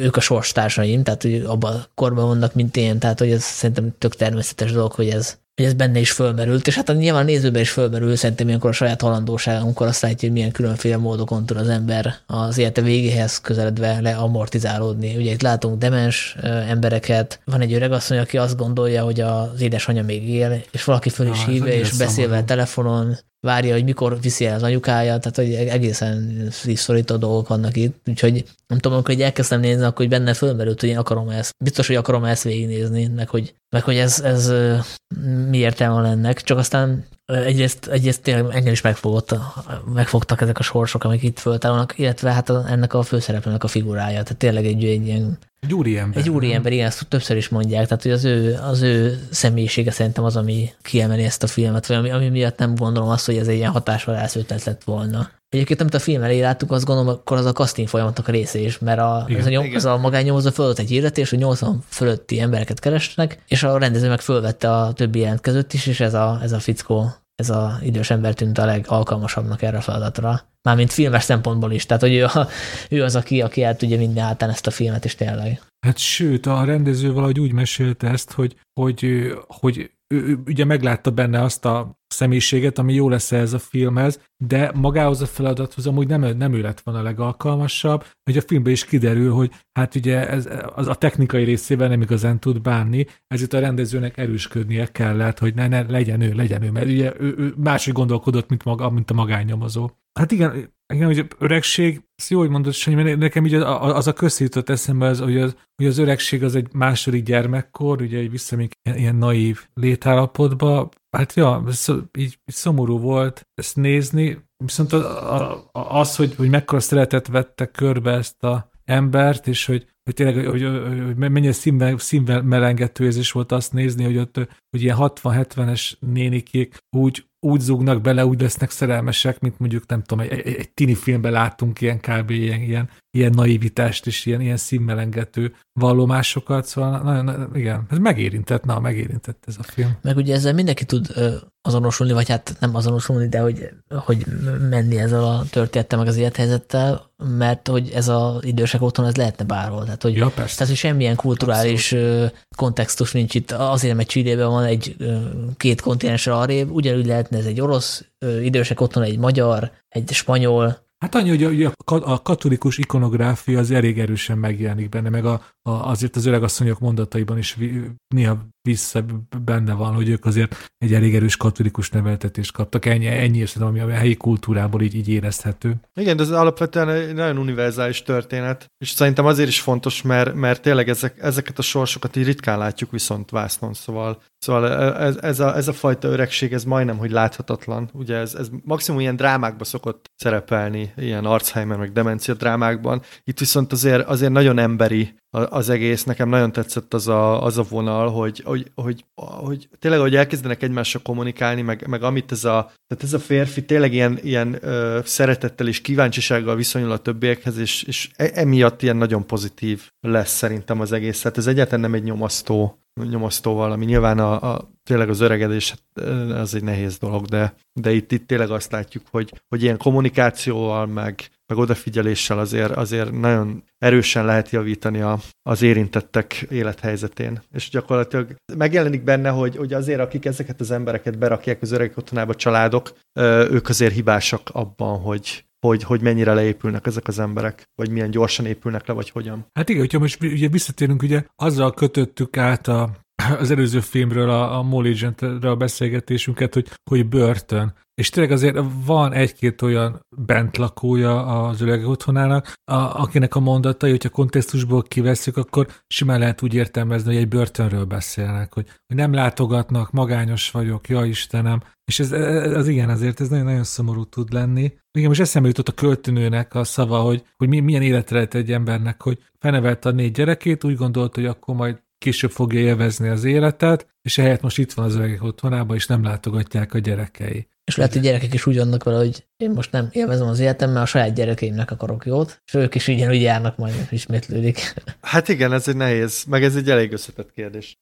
ők a sorstársaim, tehát hogy abban a korban vannak, mint én, tehát hogy ez szerintem tök természetes dolog, hogy ez hogy ez benne is fölmerült, és hát nyilván a nézőben is fölmerül, szerintem ilyenkor a saját halandóságunkor azt látja, hogy milyen különféle módokon tud az ember az élete végéhez közeledve leamortizálódni. Ugye itt látunk demens embereket, van egy öreg asszony, aki azt gondolja, hogy az édesanyja még él, és valaki föl is ah, hívja, és beszél vele telefonon, várja, hogy mikor viszi el az anyukája, tehát hogy egészen szívszorító dolgok vannak itt, úgyhogy nem tudom, amikor egy elkezdtem nézni, akkor hogy benne fölmerült, hogy én akarom ezt, biztos, hogy akarom ezt végignézni, meg hogy, meg hogy ez, ez mi értelme van ennek, csak aztán egyrészt, egyrészt tényleg engem is megfogott, megfogtak ezek a sorsok, amik itt föltálnak, illetve hát ennek a főszereplőnek a figurája, tehát tényleg egy, egy ilyen egy úriember. Egy úriember, igen, ezt többször is mondják, tehát hogy az ő, az ő személyisége szerintem az, ami kiemeli ezt a filmet, vagy ami, ami miatt nem gondolom azt, hogy ez egy ilyen hatásvadász ötlet lett volna. Egyébként, amit a film elé láttuk, azt gondolom, akkor az a casting folyamatnak a része is, mert a, igen, ez, a nyom, igen. ez a magánnyomozó fölött egy hirdetés, hogy 80 fölötti embereket keresnek, és a rendező meg fölvette a többi jelentkezőt is, és ez a, ez a fickó ez az idős ember tűnt a legalkalmasabbnak erre a feladatra. Mármint filmes szempontból is. Tehát, hogy ő, a, ő az, aki, aki el tudja vinni átán ezt a filmet, és tényleg. Hát sőt, a rendező valahogy úgy mesélte ezt, hogy, hogy, hogy ő ugye meglátta benne azt a személyiséget, ami jó lesz ez a filmhez, de magához a feladathoz amúgy nem, nem ő lett volna a legalkalmasabb, hogy a filmben is kiderül, hogy hát ugye ez, az a technikai részével nem igazán tud bánni, ezért a rendezőnek erősködnie kellett, hogy ne, ne legyen ő, legyen ő, mert ugye ő, ő máshogy gondolkodott, mint, maga, mint a magánnyomozó. Hát igen, igen, hogy öregség, ezt jó, hogy mondod, hogy nekem így az, a közszított eszembe, az, hogy, az, hogy az öregség az egy második gyermekkor, ugye egy vissza ilyen, ilyen naív létállapotba, hát ja, így szomorú volt ezt nézni, viszont az, hogy, hogy mekkora szeretet vette körbe ezt a embert, és hogy, hogy tényleg, hogy, hogy, hogy mennyire színvel, színvel melengető érzés volt azt nézni, hogy ott hogy ilyen 60-70-es nénikék úgy, úgy zúgnak bele, úgy lesznek szerelmesek, mint mondjuk nem tudom, egy, egy, egy tini filmben láttunk ilyen kb. ilyen, ilyen, ilyen naivitást és ilyen, ilyen színmelengető vallomásokat, szóval nagyon, igen, ez megérintett, na, megérintett ez a film. Meg ugye ezzel mindenki tud azonosulni, vagy hát nem azonosulni, de hogy, hogy menni ezzel a történettel, meg az élethelyzettel, mert hogy ez az idősek otthon, ez lehetne bárhol. Tehát, hogy, ja, persze. tehát, hogy semmilyen kulturális Abszolút. kontextus nincs itt. Azért, mert Csillében van egy két kontinensre arrébb, ugyanúgy lehetne ez egy orosz idősek otthon, egy magyar, egy spanyol, Hát annyi, hogy a katolikus ikonográfia az elég erősen megjelenik benne, meg a, a, azért az öregasszonyok mondataiban is néha vissza benne van, hogy ők azért egy elég erős katolikus neveltetést kaptak. Ennyi, ennyi érzem, ami a helyi kultúrából így, így érezhető. Igen, de ez alapvetően egy nagyon univerzális történet, és szerintem azért is fontos, mert, mert tényleg ezek, ezeket a sorsokat így ritkán látjuk viszont vásznon, szóval Szóval e, ez, ez, a, ez a fajta öregség, ez majdnem, hogy láthatatlan. Ugye ez, ez maximum ilyen drámákban szokott szerepelni, ilyen Alzheimer meg demencia drámákban. Itt viszont azért, azért nagyon emberi az egész. Nekem nagyon tetszett az a, az a vonal, hogy, hogy, hogy, hogy tényleg, hogy elkezdenek egymással kommunikálni, meg, meg amit ez a, tehát ez a férfi tényleg ilyen, ilyen ö, szeretettel és kíváncsisággal viszonyul a többiekhez, és, és e, emiatt ilyen nagyon pozitív lesz szerintem az egész. Tehát ez egyáltalán nem egy nyomasztó nyomasztóval, ami nyilván a, a, tényleg az öregedés az egy nehéz dolog, de, de itt, itt tényleg azt látjuk, hogy, hogy ilyen kommunikációval, meg, meg odafigyeléssel azért, azért nagyon erősen lehet javítani a, az érintettek élethelyzetén. És gyakorlatilag megjelenik benne, hogy, hogy azért, akik ezeket az embereket berakják az öreg otthonába családok, ők azért hibásak abban, hogy, hogy, hogy mennyire leépülnek ezek az emberek, vagy milyen gyorsan épülnek le, vagy hogyan. Hát igen, hogyha most ugye visszatérünk, ugye azzal kötöttük át a, az előző filmről, a, a Mall Agent-re a beszélgetésünket, hogy, hogy börtön. És tényleg azért van egy-két olyan bentlakója az öregek otthonának, a, akinek a mondatai, hogyha kontextusból kiveszünk, akkor simán lehet úgy értelmezni, hogy egy börtönről beszélnek, hogy, hogy nem látogatnak, magányos vagyok, ja Istenem. És ez, ez, ez igen, azért ez nagyon-nagyon szomorú tud lenni. Igen, most eszembe jutott a költőnőnek a szava, hogy, hogy milyen életre lehet egy embernek, hogy felnevelte a négy gyerekét, úgy gondolt, hogy akkor majd később fogja élvezni az életet, és ehelyett most itt van az öregek otthonában, és nem látogatják a gyerekei. És lehet, hogy gyerekek is úgy vannak vele, hogy én most nem élvezem az életem, mert a saját gyerekeimnek akarok jót, és ők is ugyanúgy járnak, majd ismétlődik. Hát igen, ez egy nehéz, meg ez egy elég összetett kérdés.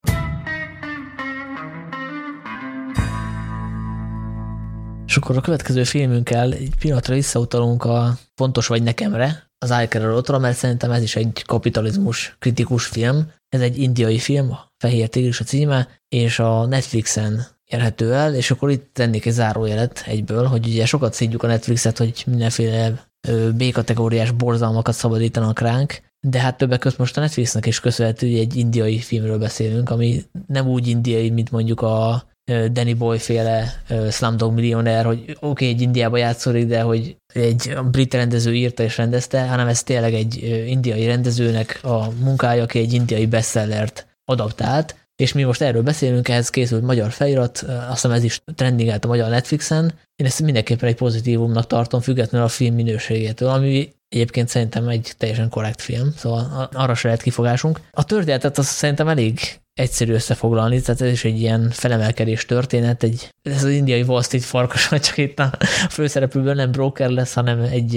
És akkor a következő filmünkkel egy pillanatra visszautalunk a Fontos vagy nekemre, az Icarus mert szerintem ez is egy kapitalizmus kritikus film. Ez egy indiai film, a Fehér Tigris a címe, és a Netflixen érhető el, és akkor itt tennék egy zárójelet egyből, hogy ugye sokat szídjuk a Netflixet, hogy mindenféle B-kategóriás borzalmakat szabadítanak ránk, de hát többek között most a Netflixnek is köszönhető, hogy egy indiai filmről beszélünk, ami nem úgy indiai, mint mondjuk a Danny Boy féle Slumdog Millionaire, hogy oké, okay, egy Indiába játszik, de hogy egy brit rendező írta és rendezte, hanem ez tényleg egy indiai rendezőnek a munkája, aki egy indiai bestsellert adaptált, és mi most erről beszélünk, ehhez készült magyar felirat, azt hiszem ez is trendingelt a magyar Netflixen. Én ezt mindenképpen egy pozitívumnak tartom, függetlenül a film minőségétől, ami egyébként szerintem egy teljesen korrekt film, szóval arra se lehet kifogásunk. A történetet azt szerintem elég egyszerű összefoglalni, tehát ez is egy ilyen felemelkedés történet, egy, ez az indiai Wall Street farkas, csak itt a főszereplőből nem broker lesz, hanem egy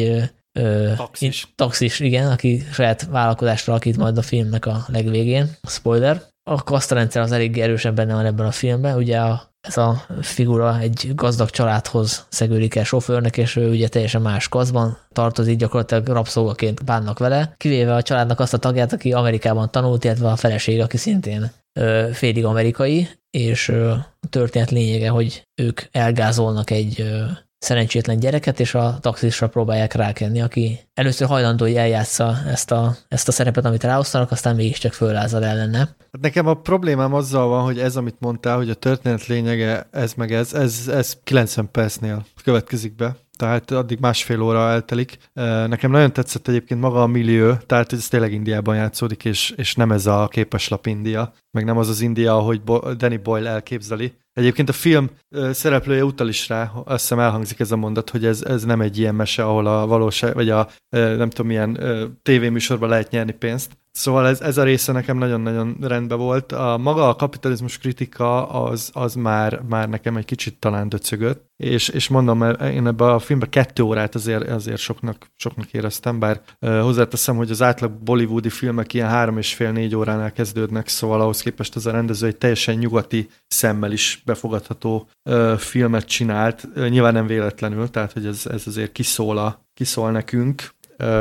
ö, taxis. taxis, igen, aki saját vállalkozásra alakít majd a filmnek a legvégén. Spoiler. A kasztarendszer az elég erősen benne van ebben a filmben, ugye a, ez a figura egy gazdag családhoz szegődik el sofőrnek, és ő ugye teljesen más kaszban tartozik, gyakorlatilag rabszolgaként bánnak vele, kivéve a családnak azt a tagját, aki Amerikában tanult, illetve a feleség, aki szintén félig amerikai, és a történet lényege, hogy ők elgázolnak egy szerencsétlen gyereket, és a taxisra próbálják rákenni, aki először hajlandó, hogy eljátsza ezt a, ezt a szerepet, amit ráosztanak, aztán mégiscsak föllázad ellene. Hát nekem a problémám azzal van, hogy ez, amit mondtál, hogy a történet lényege ez meg ez, ez, ez 90 percnél következik be tehát addig másfél óra eltelik. Nekem nagyon tetszett egyébként maga a millió, tehát ez tényleg Indiában játszódik, és, és nem ez a képeslap India, meg nem az az India, ahogy Danny Boyle elképzeli. Egyébként a film szereplője utal is rá, azt hiszem elhangzik ez a mondat, hogy ez, ez nem egy ilyen mese, ahol a valóság, vagy a nem tudom milyen tévéműsorban lehet nyerni pénzt, Szóval ez, ez a része nekem nagyon-nagyon rendben volt. A maga a kapitalizmus kritika az, az már, már nekem egy kicsit talán döcögött, és, és mondom, én ebben a filmben kettő órát azért, azért soknak, soknak éreztem, bár uh, hozzáteszem, hogy az átlag bollywoodi filmek ilyen három és fél négy óránál kezdődnek, szóval ahhoz képest ez a rendező egy teljesen nyugati szemmel is befogadható filmet csinált, nyilván nem véletlenül, tehát hogy ez, ez azért kiszól, a, kiszól nekünk,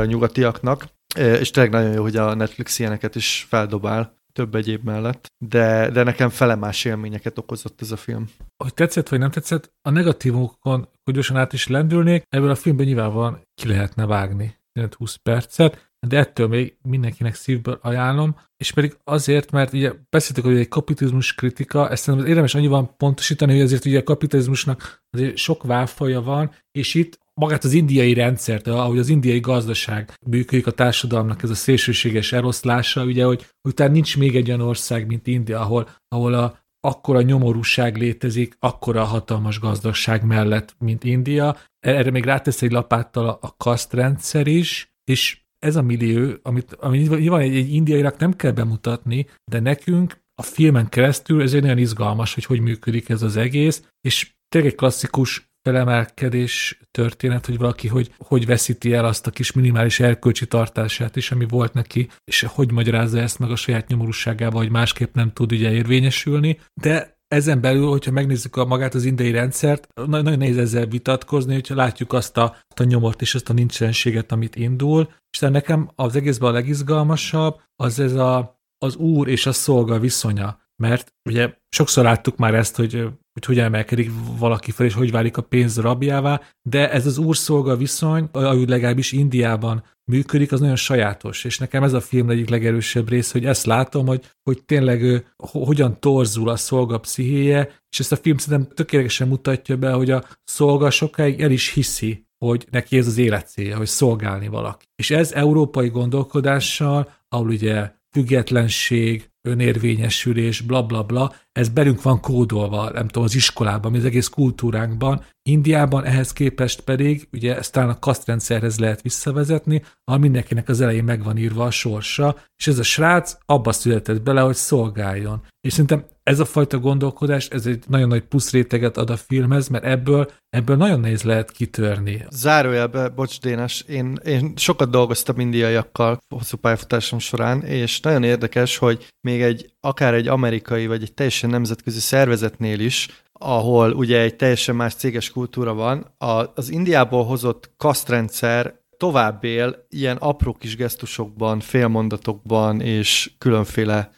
nyugatiaknak, és tényleg nagyon jó, hogy a Netflix ilyeneket is feldobál több egyéb mellett, de, de nekem felemás élményeket okozott ez a film. Hogy tetszett vagy nem tetszett, a negatívokon, hogy gyorsan át is lendülnék, ebből a filmben nyilvánvalóan ki lehetne vágni 20 percet, de ettől még mindenkinek szívből ajánlom, és pedig azért, mert ugye beszéltük, hogy egy kapitalizmus kritika, ezt szerintem érdemes annyiban pontosítani, hogy azért ugye a kapitalizmusnak azért sok válfaja van, és itt magát az indiai rendszert, ahogy az indiai gazdaság működik a társadalomnak ez a szélsőséges eloszlása, ugye, hogy utána nincs még egy olyan ország, mint India, ahol, ahol a, akkora nyomorúság létezik, akkora hatalmas gazdaság mellett, mint India. Erre még rátesz egy lapáttal a, a kasztrendszer is, és ez a millió, amit, amit nyilván egy, egy indiainak nem kell bemutatni, de nekünk a filmen keresztül ez egy nagyon izgalmas, hogy hogy működik ez az egész, és tényleg egy klasszikus felemelkedés történet, hogy valaki hogy, hogy veszíti el azt a kis minimális erkölcsi tartását is, ami volt neki, és hogy magyarázza ezt meg a saját nyomorúságával, hogy másképp nem tud ugye érvényesülni. De ezen belül, hogyha megnézzük a magát az indiai rendszert, nagyon nehéz ezzel vitatkozni, hogyha látjuk azt a, a nyomort és azt a nincsenséget, amit indul. És nekem az egészben a legizgalmasabb az ez a, az úr és a szolga viszonya. Mert ugye sokszor láttuk már ezt, hogy hogy hogyan emelkedik valaki fel, és hogy válik a pénz rabjává, de ez az úrszolga viszony, ahogy legalábbis Indiában működik, az nagyon sajátos, és nekem ez a film egyik legerősebb rész, hogy ezt látom, hogy, hogy tényleg ő, hogyan torzul a szolga pszichéje, és ezt a film szerintem tökéletesen mutatja be, hogy a szolga sokáig el is hiszi, hogy neki ez az élet célja, hogy szolgálni valaki. És ez európai gondolkodással, ahol ugye függetlenség, önérvényesülés, bla bla bla, ez belünk van kódolva, nem tudom, az iskolában, az egész kultúránkban. Indiában ehhez képest pedig, ugye ezt talán a kasztrendszerhez lehet visszavezetni, ahol mindenkinek az elején meg van írva a sorsa, és ez a srác abba született bele, hogy szolgáljon. És szerintem ez a fajta gondolkodás, ez egy nagyon nagy plusz réteget ad a filmhez, mert ebből, ebből nagyon nehéz lehet kitörni. Zárójelbe, bocs Dénes, én, én sokat dolgoztam indiaiakkal hosszú pályafutásom során, és nagyon érdekes, hogy még egy, akár egy amerikai, vagy egy teljesen nemzetközi szervezetnél is, ahol ugye egy teljesen más céges kultúra van, az Indiából hozott kasztrendszer tovább él ilyen apró kis gesztusokban, félmondatokban és különféle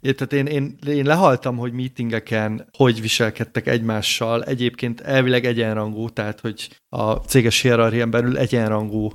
tehát én, én, én lehaltam, hogy meetingeken hogy viselkedtek egymással, egyébként elvileg egyenrangú, tehát hogy a céges hierarchián belül egyenrangú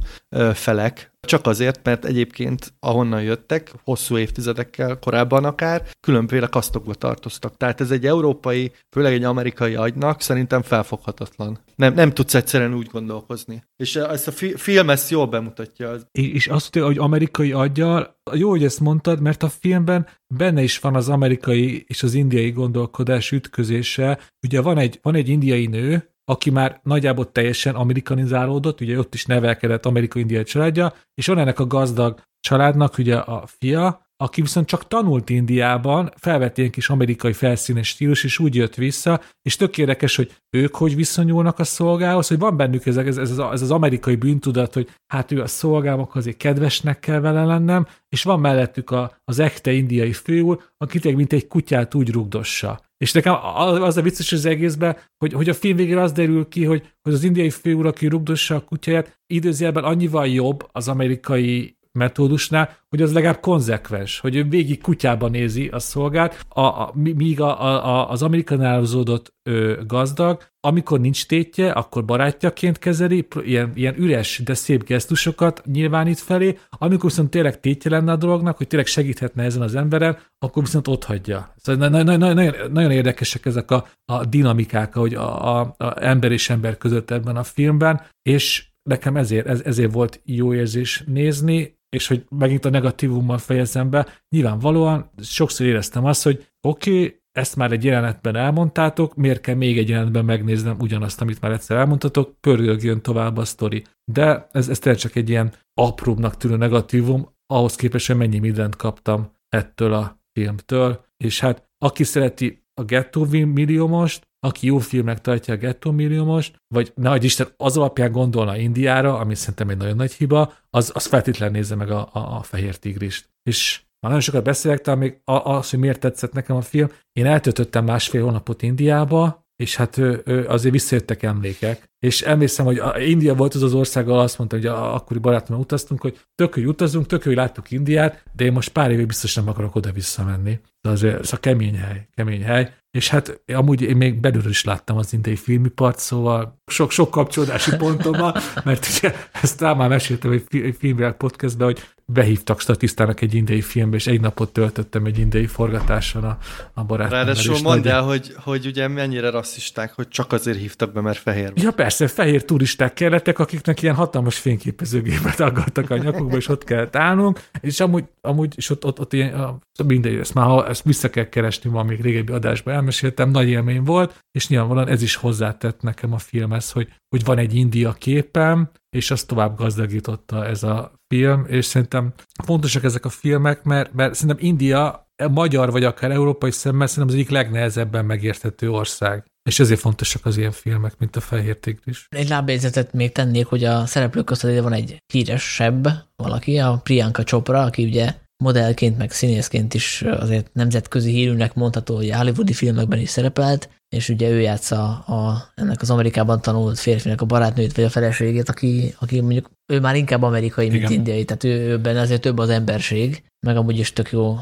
felek, csak azért, mert egyébként ahonnan jöttek, hosszú évtizedekkel korábban akár, különféle kasztokba tartoztak. Tehát ez egy európai, főleg egy amerikai agynak szerintem felfoghatatlan. Nem, nem tudsz egyszerűen úgy gondolkozni. És ezt a fi- film ezt jól bemutatja. És azt hogy amerikai aggyal, jó, hogy ezt mondtad, mert a filmben benne is van az amerikai és az indiai gondolkodás ütközése. Ugye van egy, van egy indiai nő, aki már nagyjából teljesen amerikanizálódott, ugye ott is nevelkedett amerikai-indiai családja, és van ennek a gazdag családnak ugye a fia, aki viszont csak tanult Indiában, felvett ilyen kis amerikai felszínes stílus, és úgy jött vissza, és tök érdekes, hogy ők hogy viszonyulnak a szolgához, hogy van bennük ez, ez, ez, ez az amerikai bűntudat, hogy hát ő a szolgám, azért kedvesnek kell vele lennem, és van mellettük a, az ekte indiai főúr, aki tényleg mint egy kutyát úgy rugdossa. És nekem az a vicces az egészben, hogy, hogy a film végén az derül ki, hogy, hogy az indiai főúr, aki rugdossa a kutyáját, időzélben annyival jobb az amerikai metódusnál, hogy az legalább konzekvens, hogy ő végig kutyában nézi a szolgát, a, a, míg a, a, az amerikanálozódott ö, gazdag, amikor nincs tétje, akkor barátjaként kezeli, ilyen, ilyen üres, de szép gesztusokat nyilvánít felé, amikor viszont tényleg tétje lenne a dolognak, hogy tényleg segíthetne ezen az emberen, akkor viszont ott hagyja. Szóval nagyon, nagyon, nagyon érdekesek ezek a, a dinamikák, hogy a, a, a ember és ember között ebben a filmben, és nekem ezért, ez, ezért volt jó érzés nézni, és hogy megint a negatívummal fejezem be, nyilvánvalóan sokszor éreztem azt, hogy oké, okay, ezt már egy jelenetben elmondtátok, miért kell még egy jelenetben megnéznem ugyanazt, amit már egyszer elmondtatok, pörgöljön tovább a sztori. De ez, ez tényleg csak egy ilyen apróbbnak tűnő negatívum, ahhoz képest, hogy mennyi mindent kaptam ettől a filmtől, és hát aki szereti a Ghetto Milliómost, aki jó filmnek tartja a Ghetto Milliómost, vagy nagy Isten az alapján gondolna Indiára, ami szerintem egy nagyon nagy hiba, az, az feltétlenül nézze meg a, a, a Fehér Tigrist. És már nagyon sokat beszélek, de még az, hogy miért tetszett nekem a film. Én eltöltöttem másfél hónapot Indiába, és hát ő, ő azért visszajöttek emlékek. És emlékszem, hogy India volt az az ország, ahol azt mondta, hogy a, akkori barátommal utaztunk, hogy tök, hogy utazunk, tök, hogy láttuk Indiát, de én most pár évig biztos nem akarok oda visszamenni. De azért ez a kemény hely, kemény hely. És hát amúgy én még belülről is láttam az indiai filmipart, szóval sok-sok kapcsolódási pontom van, mert ugye ezt rá már meséltem egy filmvilág podcastben, hogy behívtak statisztának egy indiai filmbe, és egy napot töltöttem egy indiai forgatáson a, a barátommal. Ráadásul mondd el, hogy, hogy ugye mennyire rasszisták, hogy csak azért hívtak be, mert fehér. Ja persze, fehér turisták kellettek, akiknek ilyen hatalmas fényképezőgépet aggattak a nyakukba, és ott kellett állnunk, és amúgy, amúgy és ott, ott, ott ilyen, mindegy, ezt már ha ezt vissza kell keresni, van még régebbi adásban elmeséltem, nagy élmény volt, és nyilvánvalóan ez is hozzátett nekem a filmhez, hogy, hogy van egy India képem, és azt tovább gazdagította ez a film, és szerintem fontosak ezek a filmek, mert, mert szerintem India magyar vagy akár európai szemmel szerintem az egyik legnehezebben megérthető ország. És ezért fontosak az ilyen filmek, mint a Fehér Tigris. Egy lábjegyzetet még tennék, hogy a szereplők között van egy híresebb valaki, a Priyanka Chopra, aki ugye modellként, meg színészként is azért nemzetközi hírűnek mondható, hogy hollywoodi filmekben is szerepelt, és ugye ő játsza a, ennek az Amerikában tanult férfinek a barátnőt, vagy a feleségét, aki, aki mondjuk ő már inkább amerikai, mint Igen. indiai, tehát ő, őben azért több az emberség, meg amúgy is tök jó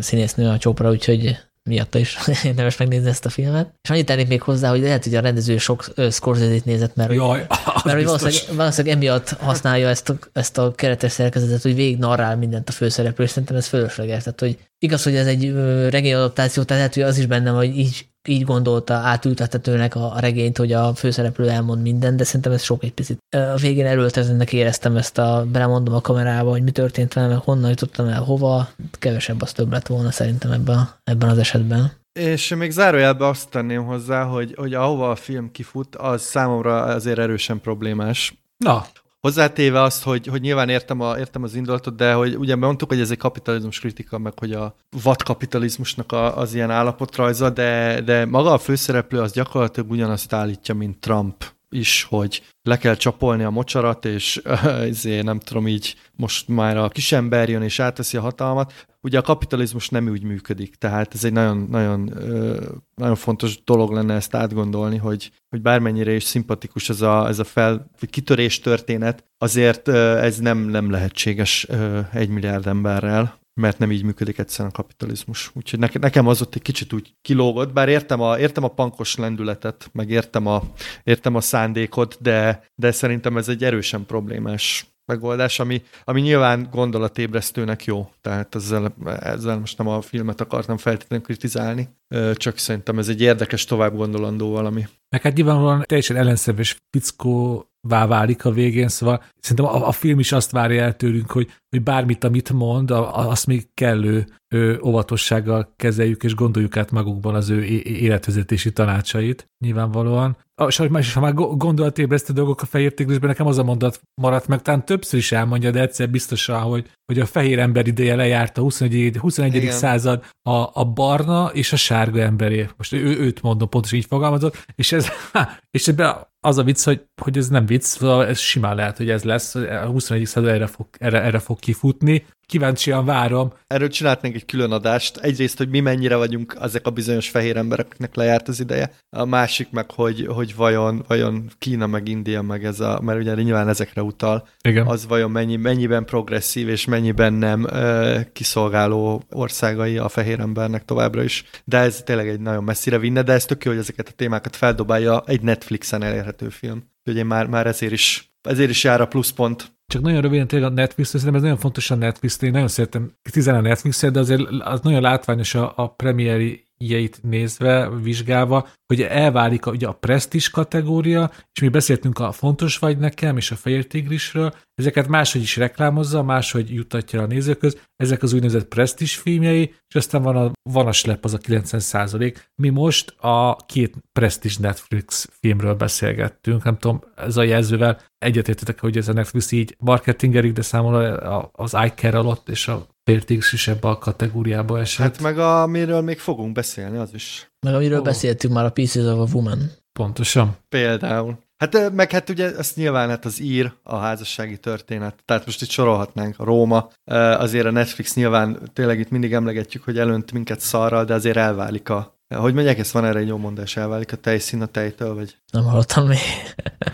színésznő a csopra, úgyhogy miatta is érdemes megnézni ezt a filmet. És annyit tennék még hozzá, hogy lehet, hogy a rendező sok Scorsese-t nézett, mert, Jaj, mert hogy valószínűleg, valószínűleg emiatt használja ezt a, ezt a keretes szerkezetet, hogy végig narrál mindent a főszereplő, és szerintem ez fölösleges. Tehát, hogy igaz, hogy ez egy regényadaptáció, tehát lehet, hogy az is bennem, hogy így így gondolta átültethetőnek a, regényt, hogy a főszereplő elmond mindent, de szerintem ez sok egy picit. A végén erőltetőnek éreztem ezt a, belemondom a kamerába, hogy mi történt velem, honnan jutottam el, hova, kevesebb az több lett volna szerintem ebben, ebben az esetben. És még zárójelben azt tenném hozzá, hogy, hogy ahova a film kifut, az számomra azért erősen problémás. Na. Hozzátéve azt, hogy, hogy nyilván értem, a, értem az indulatot, de hogy ugye mondtuk, hogy ez egy kapitalizmus kritika, meg hogy a vadkapitalizmusnak a, az ilyen állapotrajza, de, de maga a főszereplő az gyakorlatilag ugyanazt állítja, mint Trump is, hogy le kell csapolni a mocsarat, és ezért nem tudom így, most már a kisember jön és átveszi a hatalmat. Ugye a kapitalizmus nem úgy működik, tehát ez egy nagyon, nagyon, nagyon fontos dolog lenne ezt átgondolni, hogy, hogy bármennyire is szimpatikus ez a, ez a fel, kitörés történet, azért ez nem, nem lehetséges egy milliárd emberrel mert nem így működik egyszerűen a kapitalizmus. Úgyhogy nekem az ott egy kicsit úgy kilógott, bár értem a, értem a pankos lendületet, meg értem a, értem a szándékot, de, de szerintem ez egy erősen problémás megoldás, ami, ami nyilván gondolatébresztőnek jó. Tehát ezzel, ezzel most nem a filmet akartam feltétlenül kritizálni, csak szerintem ez egy érdekes tovább gondolandó valami. Meg hát nyilvánvalóan teljesen ellenszerves fickó válik a végén, szóval szerintem a, a film is azt várja el tőlünk, hogy, hogy bármit, amit mond, azt még kellő óvatossággal kezeljük, és gondoljuk át magukban az ő életvezetési tanácsait, nyilvánvalóan. És ha már gondolatébresztő dolgok a fehér tigrisben, nekem az a mondat maradt meg, talán többször is elmondja, de egyszer biztosan, hogy, hogy a fehér ember ideje lejárt a 21. 21. század a, a barna és a sárga emberé. Most ő, őt mondom, pontosan így fogalmazott, és ez, és ebben az a vicc, hogy, hogy ez nem vicc, szóval ez simán lehet, hogy ez lesz, a 21. század erre fog, erre, erre fog kifutni, kíváncsian várom. Erről csinálhatnánk egy külön adást. Egyrészt, hogy mi mennyire vagyunk ezek a bizonyos fehér embereknek lejárt az ideje. A másik meg, hogy, hogy vajon, vajon Kína meg India meg ez a, mert ugye nyilván ezekre utal, Igen. az vajon mennyi, mennyiben progresszív és mennyiben nem uh, kiszolgáló országai a fehér embernek továbbra is. De ez tényleg egy nagyon messzire vinne, de ez tök jó, hogy ezeket a témákat feldobálja egy Netflixen elérhető film. Úgyhogy én már, már ezért is ezért is jár a pluszpont csak nagyon röviden tényleg a Netflix, szerintem ez nagyon fontos a Netflix, én nagyon szeretem kritizálni a netflix de azért az nagyon látványos a, a premieri jeit nézve, vizsgálva, hogy elválik a, ugye a presztis kategória, és mi beszéltünk a fontos vagy nekem, és a fehér tigrisről, ezeket máshogy is reklámozza, máshogy jutatja a nézőköz, ezek az úgynevezett presztis filmjei, és aztán van a, van a slep, az a 90 százalék. Mi most a két presztis Netflix filmről beszélgettünk, nem tudom, ez a jelzővel egyetértetek, hogy ez a Netflix így marketingerik, de számomra az iCare alatt és a Vertix is ebbe a kategóriába esett. Hát meg amiről még fogunk beszélni, az is. Meg amiről oh. beszéltünk már a Pieces of a Woman. Pontosan. Például. Hát meg hát ugye ezt nyilván hát az ír, a házassági történet, tehát most itt sorolhatnánk a Róma, azért a Netflix nyilván tényleg itt mindig emlegetjük, hogy elönt minket szarral, de azért elválik a, hogy mondják, ezt van erre egy jó mondás, elválik a tejszín a tejtől, vagy? Nem hallottam még.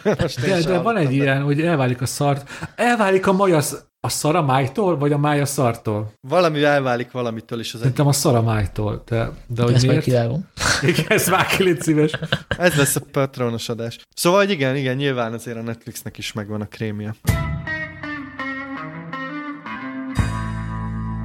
de, de van egy ilyen, hogy elválik a szart, elválik a majasz, a szar a májtól, vagy a máj a szartól? Valami elválik valamitől is. Az Szerintem a szar a májtól. De, de hogy ezt miért? kivágom. Igen, ezt vág ki, légy szíves. Ez lesz a patronos adás. Szóval, igen, igen, nyilván azért a Netflixnek is megvan a krémje.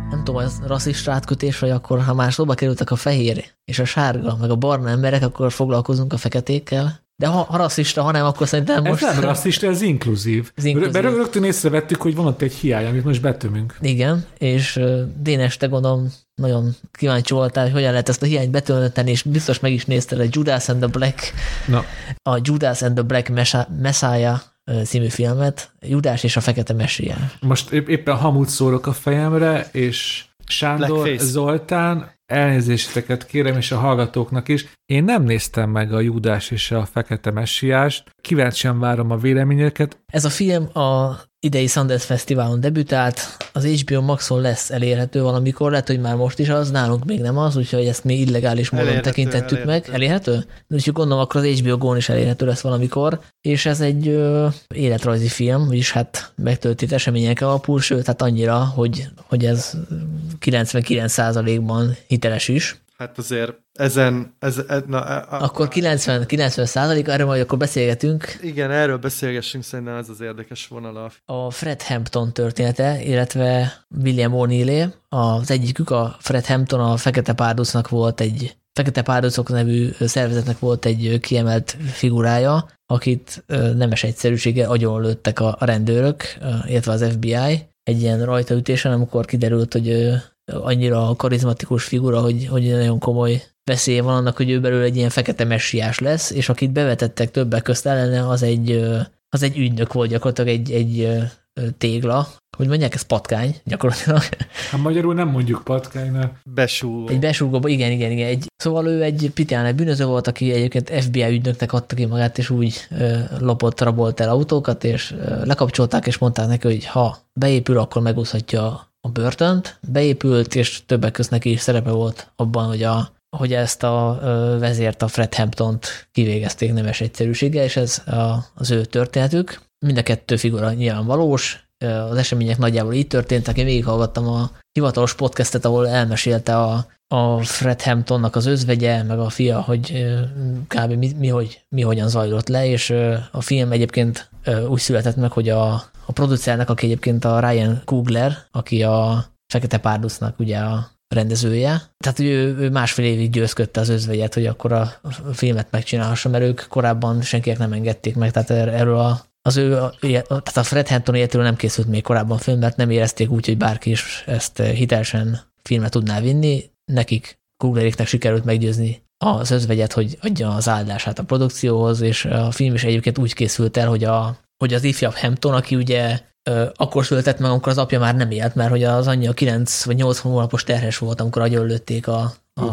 nem tudom, ez rasszista átkötés, vagy akkor, ha már szóba kerültek a fehér és a sárga, meg a barna emberek, akkor foglalkozunk a feketékkel. De ha, ha rasszista, ha nem, akkor szerintem most... Ez nem rasszista, ez inkluzív. Ez inkluzív. rögtön észrevettük, hogy van ott egy hiány, amit most betömünk. Igen, és Dénes, te gondolom nagyon kíváncsi voltál, hogy hogyan lehet ezt a hiányt betölteni, és biztos meg is nézted a Judas and the Black, Na. a Judas and the Black Messiah című filmet, Judás és a Fekete Messiás. Most épp, éppen hamut szórok a fejemre, és Sándor, Blackface. Zoltán, elnézéseteket kérem, és a hallgatóknak is. Én nem néztem meg a Judás és a Fekete Messiást, kíváncsian várom a véleményeket. Ez a film a idei Sundance Fesztiválon debütált, az HBO Maxon lesz elérhető valamikor, lehet, hogy már most is az, nálunk még nem az, úgyhogy ezt mi illegális módon elérhető, tekintettük elérhető. meg. Elérhető? Úgyhogy gondolom, akkor az HBO Go-n is elérhető lesz valamikor, és ez egy ö, életrajzi film, vagyis hát megtöltít események alapul, sőt, hát annyira, hogy, hogy ez 99%-ban hiteles is. Hát azért ezen, ez, ez, na, a, Akkor 90, 90 százalék, erről majd akkor beszélgetünk. Igen, erről beszélgessünk, szerintem ez az érdekes vonala. A Fred Hampton története, illetve William O'Neillé, az egyikük, a Fred Hampton a Fekete Párducnak volt egy Fekete Párducok nevű szervezetnek volt egy kiemelt figurája, akit nemes egyszerűsége agyonlőttek a rendőrök, illetve az FBI egy ilyen rajtaütésen, amikor kiderült, hogy annyira karizmatikus figura, hogy, hogy nagyon komoly veszélye van annak, hogy ő belül egy ilyen fekete messiás lesz, és akit bevetettek többek közt ellene, az egy, az egy ügynök volt gyakorlatilag, egy, egy tégla, hogy mondják, ez patkány gyakorlatilag. Hát magyarul nem mondjuk patkánynak. Besúgó. Egy besúgó, igen, igen, igen. Egy, szóval ő egy pitán egy bűnöző volt, aki egyébként FBI ügynöknek adta ki magát, és úgy ö, lopott, rabolt el autókat, és ö, lekapcsolták, és mondták neki, hogy ha beépül, akkor megúszhatja a börtönt. Beépült, és többek között neki is szerepe volt abban, hogy a hogy ezt a vezért, a Fred Hamptont kivégezték nemes egyszerűséggel, és ez az ő történetük. Mind a kettő figura nyilván valós, az események nagyjából így történtek. Én végighallgattam a hivatalos podcastet, ahol elmesélte a, a Fred Hamptonnak az özvegye, meg a fia, hogy kb. mi, mi, hogy, mi hogyan zajlott le, és a film egyébként úgy született meg, hogy a, a producernek, aki egyébként a Ryan Kugler, aki a Fekete Párducnak ugye a rendezője. Tehát ő, ő másfél évig győzködte az özvegyet, hogy akkor a filmet megcsinálhassa, mert ők korábban senkinek nem engedték meg, tehát er-, erről a az ő, tehát a Fred Hampton életről nem készült még korábban film, mert nem érezték úgy, hogy bárki is ezt hitelesen filmet tudná vinni. Nekik Kugleréknek sikerült meggyőzni az özvegyet, hogy adja az áldását a produkcióhoz, és a film is egyébként úgy készült el, hogy, a, hogy az ifjabb Hampton, aki ugye akkor született meg, amikor az apja már nem élt, mert hogy az anyja 9 vagy 8 hónapos terhes volt, amikor agyonlőtték a, a,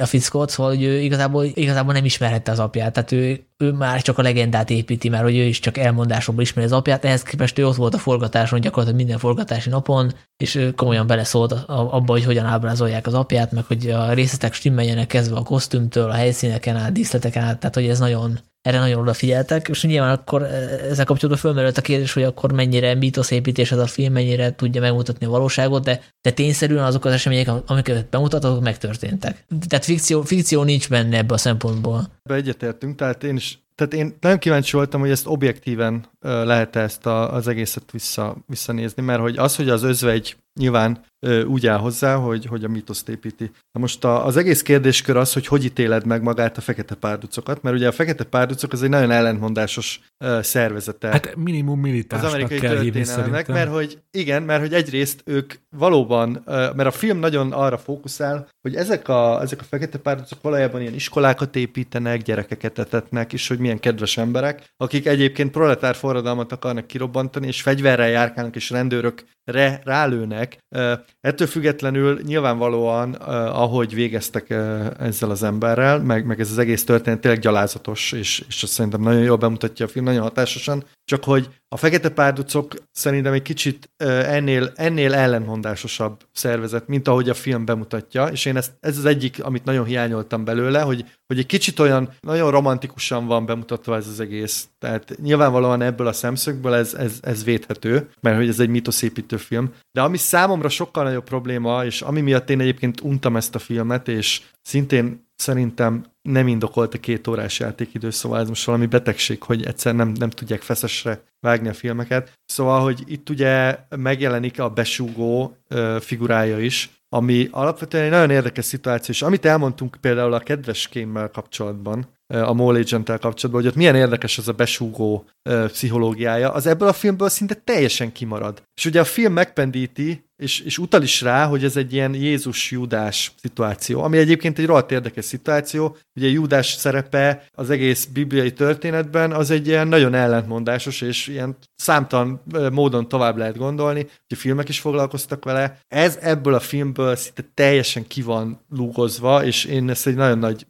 a fickót, szóval hogy ő igazából, igazából nem ismerhette az apját, tehát ő, ő már csak a legendát építi, mert hogy ő is csak elmondásokból ismeri az apját, ehhez képest ő ott volt a forgatáson, gyakorlatilag minden forgatási napon, és ő komolyan beleszólt abba, hogy hogyan ábrázolják az apját, meg hogy a részletek stimmeljenek kezdve a kosztümtől, a helyszíneken át, díszleteken át, tehát hogy ez nagyon, erre nagyon odafigyeltek, és nyilván akkor e, ezzel kapcsolatban fölmerült a kérdés, hogy akkor mennyire mítoszépítés ez a film, mennyire tudja megmutatni a valóságot, de, de tényszerűen azok az események, amiket bemutatok, megtörténtek. Tehát fikció, fikció nincs benne ebbe a szempontból. Be egyetértünk, tehát én is tehát én nagyon kíváncsi voltam, hogy ezt objektíven lehet ezt a, az egészet vissza, visszanézni, mert hogy az, hogy az özvegy nyilván úgy áll hozzá, hogy, hogy a mitoszt építi. Na most a, az egész kérdéskör az, hogy hogy ítéled meg magát a fekete párducokat, mert ugye a fekete párducok az egy nagyon ellentmondásos uh, szervezete. Hát minimum militársnak az amerikai kell történelmek, mert hogy igen, mert hogy egyrészt ők valóban, uh, mert a film nagyon arra fókuszál, hogy ezek a, ezek a fekete párducok valójában ilyen iskolákat építenek, gyerekeket etetnek, és hogy milyen kedves emberek, akik egyébként proletár forradalmat akarnak kirobbantani, és fegyverrel járkálnak, és rendőrökre rálőnek. Uh, Ettől függetlenül nyilvánvalóan, ahogy végeztek ezzel az emberrel, meg, meg ez az egész történet tényleg gyalázatos, és, és azt szerintem nagyon jól bemutatja a film, nagyon hatásosan, csak hogy a fekete párducok szerintem egy kicsit ennél, ennél ellenmondásosabb szervezet, mint ahogy a film bemutatja, és én ezt, ez az egyik, amit nagyon hiányoltam belőle, hogy, hogy egy kicsit olyan, nagyon romantikusan van bemutatva ez az egész. Tehát nyilvánvalóan ebből a szemszögből ez, ez, ez védhető, mert hogy ez egy mitoszépítő film. De ami számomra sokkal nagyobb probléma, és ami miatt én egyébként untam ezt a filmet, és szintén szerintem nem indokolt a két órás játékidő, szóval ez most valami betegség, hogy egyszer nem, nem tudják feszesre vágni a filmeket. Szóval, hogy itt ugye megjelenik a besúgó uh, figurája is, ami alapvetően egy nagyon érdekes szituáció, és amit elmondtunk például a kedves kémmel kapcsolatban, a Mole agent kapcsolatban, hogy ott milyen érdekes az a besúgó uh, pszichológiája, az ebből a filmből szinte teljesen kimarad. És ugye a film megpendíti és, és utal is rá, hogy ez egy ilyen Jézus-Judás szituáció, ami egyébként egy rohadt érdekes szituáció. Ugye Judás szerepe az egész bibliai történetben az egy ilyen nagyon ellentmondásos, és ilyen számtalan módon tovább lehet gondolni, hogy filmek is foglalkoztak vele. Ez ebből a filmből szinte teljesen ki van lúgozva, és én ezt egy nagyon nagy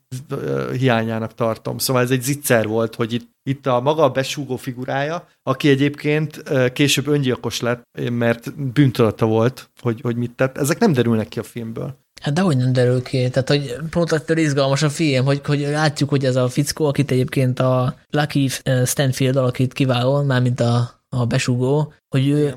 hiányának tartom. Szóval ez egy zicser volt, hogy itt itt a maga a besúgó figurája, aki egyébként később öngyilkos lett, mert bűntudata volt, hogy, hogy mit tett. Ezek nem derülnek ki a filmből. Hát dehogy nem derül ki. Tehát, hogy pont ettől izgalmas a film, hogy, hogy látjuk, hogy ez a fickó, akit egyébként a Lucky Stanfield alakít kiválóan, mármint a, a besugó, hogy ő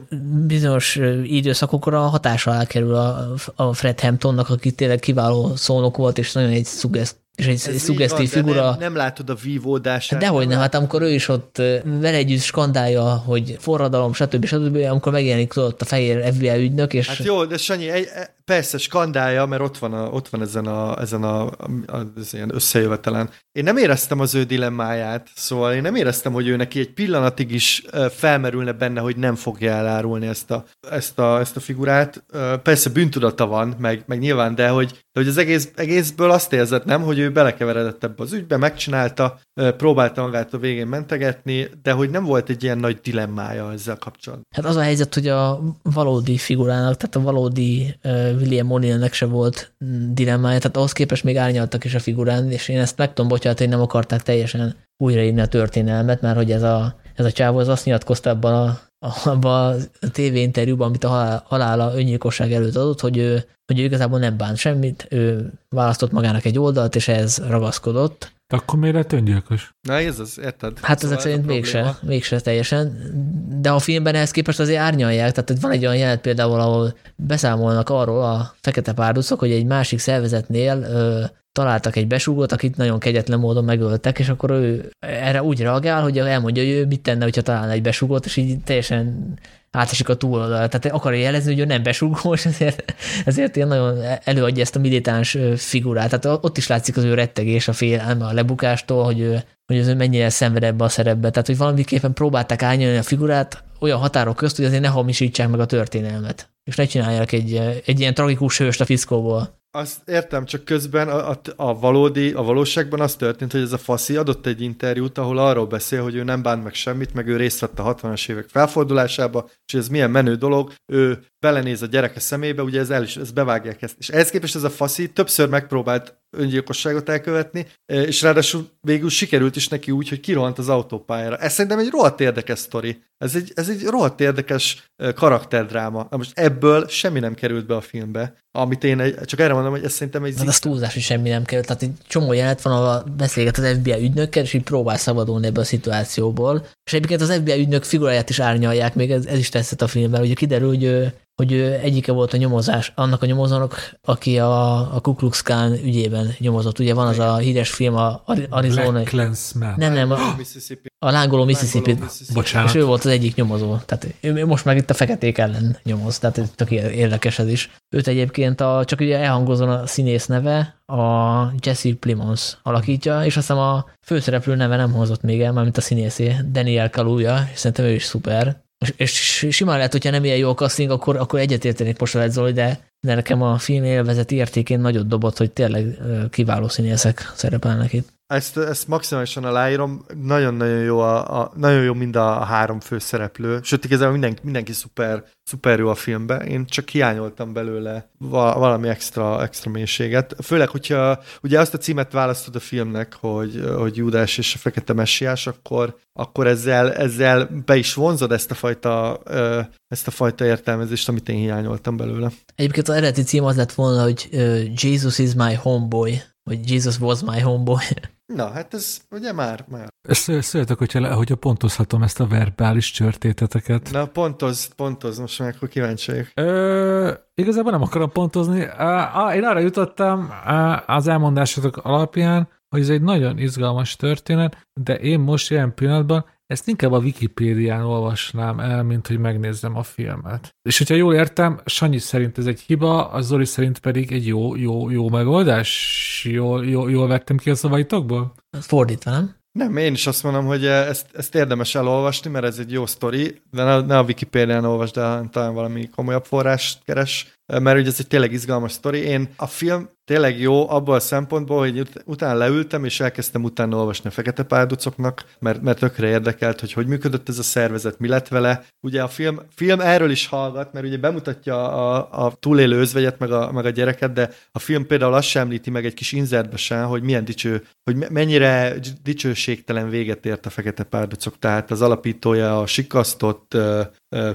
bizonyos időszakokra hatással alá kerül a, a Fred Hamptonnak, aki tényleg kiváló szónok volt, és nagyon egy szugeszt és egy, szuggesztív figura. Nem, nem látod a vívódását. Dehogy nem, hát amikor ő is ott vele együtt skandálja, hogy forradalom, stb. stb. amikor megjelenik ott a fehér FBI ügynök, és... Hát jó, de Sanyi, egy, e, persze skandálja, mert ott van, a, ott van ezen, a, ezen a, az ilyen összejövetelen. Én nem éreztem az ő dilemmáját, szóval én nem éreztem, hogy ő neki egy pillanatig is felmerülne benne, hogy nem fogja elárulni ezt a, ezt a, ezt a figurát. Persze bűntudata van, meg, meg nyilván, de hogy, de hogy az egész, egészből azt érzett, nem, hogy ő belekeveredett ebbe az ügybe, megcsinálta, próbálta magát a végén mentegetni, de hogy nem volt egy ilyen nagy dilemmája ezzel kapcsolatban. Hát az a helyzet, hogy a valódi figurának, tehát a valódi William O'Neillnek se volt dilemmája, tehát ahhoz képest még árnyaltak is a figurán, és én ezt meg tudom bocsánat, hogy nem akarták teljesen újraírni a történelmet, mert hogy ez a, ez a csávó az azt nyilatkozta abban a abban a tévéinterjúban, amit a halála öngyilkosság előtt adott, hogy ő, hogy ő igazából nem bánt semmit, ő választott magának egy oldalt, és ez ragaszkodott. Akkor miért lett öngyilkos? Na ez az, érted? Hát szóval ezek szerint mégse, mégse teljesen, de a filmben ehhez képest azért árnyalják, tehát van egy olyan jelent például, ahol beszámolnak arról a fekete párducok, hogy egy másik szervezetnél ö, találtak egy besúgót, akit nagyon kegyetlen módon megöltek, és akkor ő erre úgy reagál, hogy elmondja, hogy ő mit tenne, hogyha találna egy besúgót, és így teljesen átesik a túloldalra. Tehát akarja jelezni, hogy ő nem besúgó, és ezért, ezért ilyen nagyon előadja ezt a militáns figurát. Tehát ott is látszik az ő rettegés, a félelme a lebukástól, hogy ő, hogy az ő mennyire szenved ebbe a szerepbe. Tehát, hogy valamiképpen próbálták ányolni a figurát olyan határok közt, hogy azért ne hamisítsák meg a történelmet. És ne csinálják egy, egy ilyen tragikus hőst a fiszkóból. Azt értem, csak közben a, a, a, valódi, a valóságban az történt, hogy ez a faszi adott egy interjút, ahol arról beszél, hogy ő nem bánt meg semmit, meg ő részt vett a 60-as évek felfordulásába, és ez milyen menő dolog, ő belenéz a gyereke szemébe, ugye ez el is, ez bevágják ezt. És ehhez képest ez a faszi többször megpróbált öngyilkosságot elkövetni, és ráadásul végül sikerült is neki úgy, hogy kirohant az autópályára. Ez szerintem egy rohadt érdekes sztori. Ez egy, ez egy rohadt érdekes karakterdráma. Na most ebből semmi nem került be a filmbe, amit én egy, csak erre mondom, hogy ez szerintem egy... Hát az túlzás, hogy semmi nem került. Tehát egy csomó jelet van, ahol beszélget az FBI ügynökkel, és így próbál szabadulni ebből a szituációból. És egyébként az FBI ügynök figuráját is árnyalják, még ez, ez is tetszett a filmben, hogy kiderül, hogy hogy ő egyike volt a nyomozás, annak a nyomozónak, aki a, a Ku Klux Klan ügyében nyomozott. Ugye van az a híres film, a Arizona. Black Clansman. Nem, nem, a, a lángoló Mississippi. Bocsánat. És ő volt az egyik nyomozó. Tehát ő most meg itt a feketék ellen nyomoz, tehát ez tök érdekes ez is. Őt egyébként a, csak ugye elhangozon a színész neve, a Jesse Plimons alakítja, és azt hiszem a főszereplő neve nem hozott még el, mármint a színészé, Daniel Kaluja, és szerintem ő is szuper. És simán lehet, hogyha nem ilyen jó a casting, akkor, akkor egyetértenék most Zoli, de nekem a film élvezeti értékén nagyot dobott, hogy tényleg kiváló színészek szerepelnek itt. Ezt, ezt maximálisan aláírom, nagyon-nagyon jó, a, a, nagyon jó mind a három főszereplő, sőt, igazából mindenki, mindenki szuper, szuper jó a filmben, én csak hiányoltam belőle valami extra, extra mélységet, főleg, hogyha ugye azt a címet választod a filmnek, hogy, hogy Júdás és a Fekete Messiás, akkor, akkor ezzel, ezzel be is vonzod ezt a fajta, ezt a fajta értelmezést, amit én hiányoltam belőle. Egyébként az eredeti cím az lett volna, hogy Jesus is my homeboy, vagy Jesus was my homeboy. Na, hát ez ugye már, már. Szóljatok, hogyha, hogyha pontozhatom ezt a verbális csörtéteteket. Na, pontoz, pontoz, most már akkor kíváncsi vagyok. Ö, igazából nem akarom pontozni. Én arra jutottam az elmondásotok alapján, hogy ez egy nagyon izgalmas történet, de én most ilyen pillanatban ezt inkább a Wikipédián olvasnám el, mint hogy megnézzem a filmet. És hogyha jól értem, Sanyi szerint ez egy hiba, a Zoli szerint pedig egy jó, jó, jó megoldás? Jól, jól, jól vettem ki a szavaitokból? Fordítva, nem? Nem, én is azt mondom, hogy ezt, ezt érdemes elolvasni, mert ez egy jó sztori, de ne, ne a Wikipédián olvasd, de talán valami komolyabb forrást keres, mert ugye ez egy tényleg izgalmas sztori. Én a film tényleg jó abból a szempontból, hogy ut- utána leültem, és elkezdtem utána olvasni a Fekete Párducoknak, mert, mert tökre érdekelt, hogy hogy működött ez a szervezet, mi lett vele. Ugye a film, film erről is hallgat, mert ugye bemutatja a, a túlélő özvegyet, meg a, meg a gyereket, de a film például azt sem említi meg egy kis inzertbe sem, hogy milyen dicső, hogy mennyire dicsőségtelen véget ért a Fekete Párducok. Tehát az alapítója a sikasztott,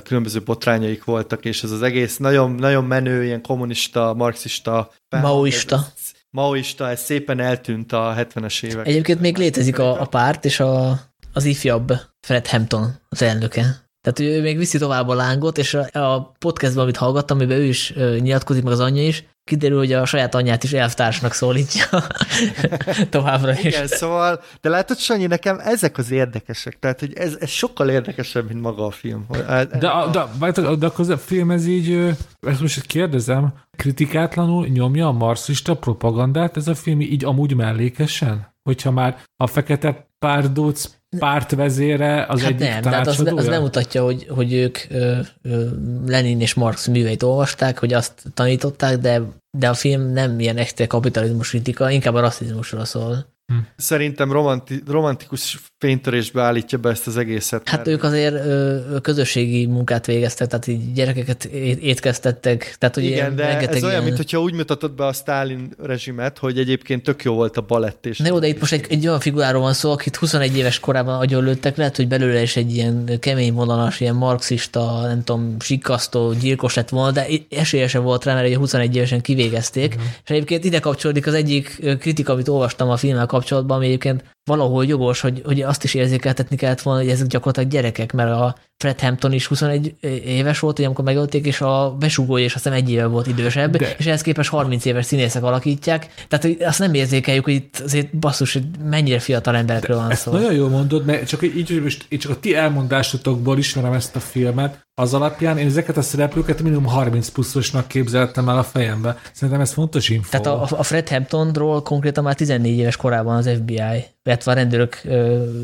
különböző botrányaik voltak, és ez az egész nagyon, nagyon menő, ilyen kommunista, marxista, maoista. Maoista, ez szépen eltűnt a 70-es évek. Egyébként még létezik a, a párt, és a, az ifjabb Fred Hampton az elnöke. Tehát ő még viszi tovább a lángot, és a, a podcastban, amit hallgattam, amiben ő is nyilatkozik, meg az anyja is, kiderül, hogy a saját anyját is elvtársnak szólítja továbbra is. Igen, szóval, de látod, Sanyi, nekem ezek az érdekesek, tehát hogy ez, ez sokkal érdekesebb, mint maga a film. De, a, de, de, de akkor a film ez így, ezt most kérdezem, kritikátlanul nyomja a marxista propagandát ez a film így amúgy mellékesen? Hogyha már a fekete párdóc pártvezére az hát egyik nem, de hát az, az nem mutatja, hogy, hogy ők ö, ö, Lenin és Marx műveit olvasták, hogy azt tanították, de, de a film nem ilyen extra kapitalizmus kritika, inkább a rasszizmusról szól. Hm. Szerintem romanti, romantikus fénytörésbe állítja be ezt az egészet. Hát ők azért ö, közösségi munkát végeztek, tehát így gyerekeket étkeztettek. Tehát, hogy Igen, de ez ilyen... olyan, mintha úgy mutatod be a Stalin rezsimet, hogy egyébként tök jó volt a balett. És Na jó, de itt most egy, egy olyan figuráról van szó, akit 21 éves korában agyonlőttek, lehet, hogy belőle is egy ilyen kemény vonalas, ilyen marxista, nem tudom, sikasztó, gyilkos lett volna, de esélye volt rá, mert egy 21 évesen kivégezték. Uh-huh. És egyébként ide kapcsolódik az egyik kritika, amit olvastam a filmmel kapcsolatban, ami egyébként valahol jogos, hogy, hogy azt is érzékeltetni kellett volna, hogy ezek gyakorlatilag gyerekek, mert a Fred Hampton is 21 éves volt, hogy amikor megölték, és a besugója is azt hiszem egy éve volt idősebb, De... és ehhez képest 30 éves színészek alakítják. Tehát hogy azt nem érzékeljük, hogy itt azért basszus, hogy mennyire fiatal emberekről van szó. Nagyon jól mondod, mert csak így, hogy most én csak a ti elmondásotokból ismerem ezt a filmet, az alapján én ezeket a szereplőket minimum 30 pluszosnak képzeltem el a fejembe. Szerintem ez fontos info. Tehát a, a Fred Hamptonról konkrétan már 14 éves korában az FBI, illetve a rendőrök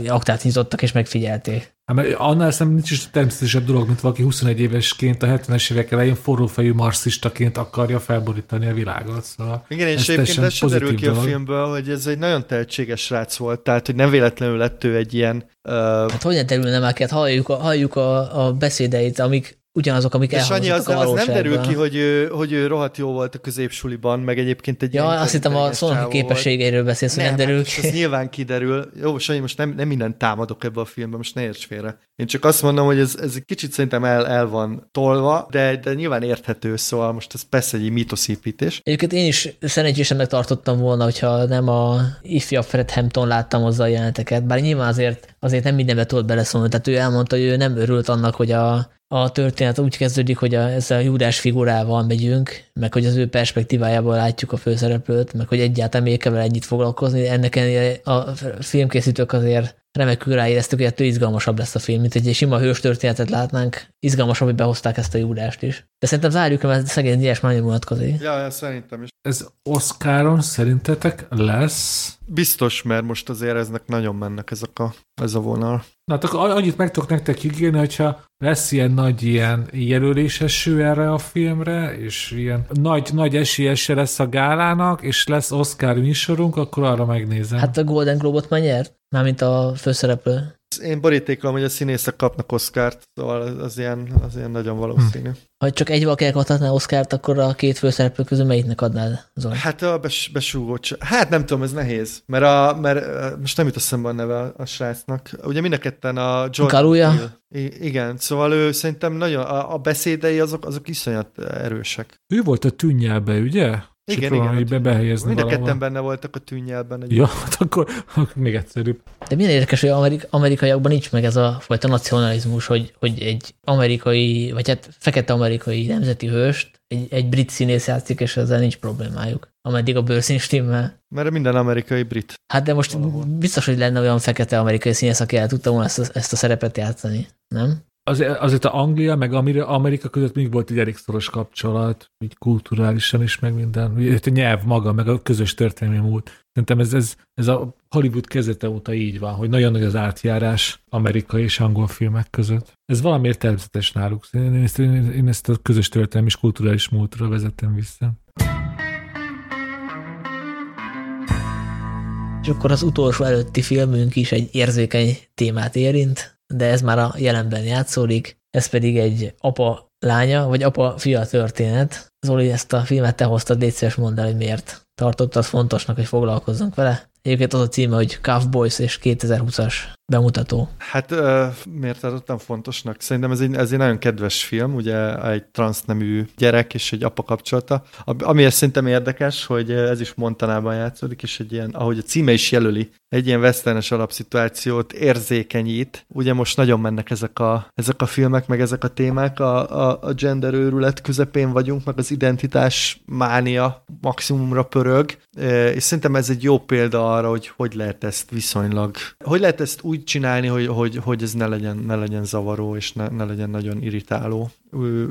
aktát nyitottak és megfigyelték. Hát, mert annál szerintem nincs is természetesebb dolog, mint valaki 21 évesként a 70-es évek elején forrófejű marxistaként akarja felborítani a világot. Szóval Igen, és egyébként ez sem derül ki dolog. a filmből, hogy ez egy nagyon tehetséges srác volt, tehát hogy nem véletlenül lett ő egy ilyen... Uh... Hát hogyan derülne már, hát halljuk, a, halljuk a, a beszédeit, amik ugyanazok, amik És annyi az, az nem derül ki, hogy ő, hogy ő rohadt jó volt a középsuliban, meg egyébként egy Ja, azt hittem a szónoki képességeiről beszélsz, hogy nem, nem derül hát ki. Ez nyilván kiderül. Jó, Sanyi, most nem, nem minden támadok ebbe a filmbe, most ne érts félre. Én csak azt mondom, hogy ez, ez egy kicsit szerintem el, el van tolva, de, de nyilván érthető, szóval most ez persze egy mítoszépítés. Egyébként én is szerencsésen megtartottam volna, hogyha nem a ifjabb Fred Hampton láttam hozzá a jeleneteket, bár nyilván azért, azért nem mindenbe tudott beleszólni, tehát ő elmondta, hogy ő nem örült annak, hogy a, a történet úgy kezdődik, hogy a, ez a Júdás figurával megyünk, meg hogy az ő perspektívájából látjuk a főszereplőt, meg hogy egyáltalán még kell ennyit foglalkozni. Ennek a filmkészítők azért remekül ráéreztük, hogy ettől izgalmasabb lesz a film, mint egy sima hős történetet látnánk. Izgalmasabb, hogy behozták ezt a Júdást is. De szerintem zárjuk, mert szegény Diás már nagyon Ja, ja, szerintem is. Ez Oscaron szerintetek lesz? Biztos, mert most azért eznek nagyon mennek ezek a, ez a vonal. Na, hát akkor annyit meg tudok nektek ígérni, hogyha lesz ilyen nagy ilyen jelölés erre a filmre, és ilyen nagy, nagy esélyese lesz a gálának, és lesz Oscar műsorunk, akkor arra megnézem. Hát a Golden Globe-ot már nyert, mármint a főszereplő. Én borítékolom, hogy a színészek kapnak Oscárt, szóval az, az, ilyen, az ilyen nagyon valószínű. Hm. Ha csak egy valakinek adhatná Oscárt, akkor a két főszereplő közül melyiknek adnád, Zoli? Hát a bes, besúgó. Hát nem tudom, ez nehéz, mert, a, mert most nem jut eszembe a neve a, a srácnak. Ugye mind a ketten a John Kaluja? Igen, szóval ő szerintem nagyon, a, a beszédei azok, azok iszonyat erősek. Ő volt a tűnnyelbe, ugye? Igen, igen. Hogy be behelyezni Mind a ketten benne voltak a tűnyelben. Ja, hát akkor, akkor még egyszerűbb. De milyen érdekes, hogy amerik amerikaiakban nincs meg ez a fajta nacionalizmus, hogy, hogy egy amerikai, vagy hát fekete amerikai nemzeti hőst egy, egy brit színész játszik, és ezzel nincs problémájuk. Ameddig a bőrszín stimmel. Mert minden amerikai brit. Hát de most Valahol. biztos, hogy lenne olyan fekete amerikai színész, aki el tudta volna ezt a, ezt a szerepet játszani, nem? Az, azért a Anglia meg Amerika között még volt egy elég szoros kapcsolat, így kulturálisan is, meg minden. A nyelv maga, meg a közös történelmi múlt. Szerintem ez, ez, ez a Hollywood kezdete óta így van, hogy nagyon nagy az átjárás amerikai és angol filmek között. Ez valamiért természetes náluk. Én ezt, én ezt a közös történelmi és kulturális múltra vezetem vissza. És akkor az utolsó előtti filmünk is egy érzékeny témát érint, de ez már a jelenben játszódik, ez pedig egy apa lánya, vagy apa fia történet. Zoli, ezt a filmet te hoztad, légy szíves mondd el, hogy miért tartottad fontosnak, hogy foglalkozzunk vele. Egyébként az a címe, hogy Cowboys és 2020-as bemutató. Hát miért tartottam fontosnak? Szerintem ez egy, ez egy nagyon kedves film, ugye egy transznemű gyerek és egy apa kapcsolata. Ami szerintem érdekes, hogy ez is Montanában játszódik, és egy ilyen, ahogy a címe is jelöli, egy ilyen westernes alapszituációt érzékenyít. Ugye most nagyon mennek ezek a, ezek a filmek, meg ezek a témák, a, a, a gender őrület közepén vagyunk, meg az identitás mánia maximumra pörög, és szerintem ez egy jó példa arra, hogy hogy lehet ezt viszonylag, hogy lehet ezt úgy csinálni, hogy, hogy, hogy ez ne legyen, ne legyen zavaró, és ne, ne legyen nagyon irritáló.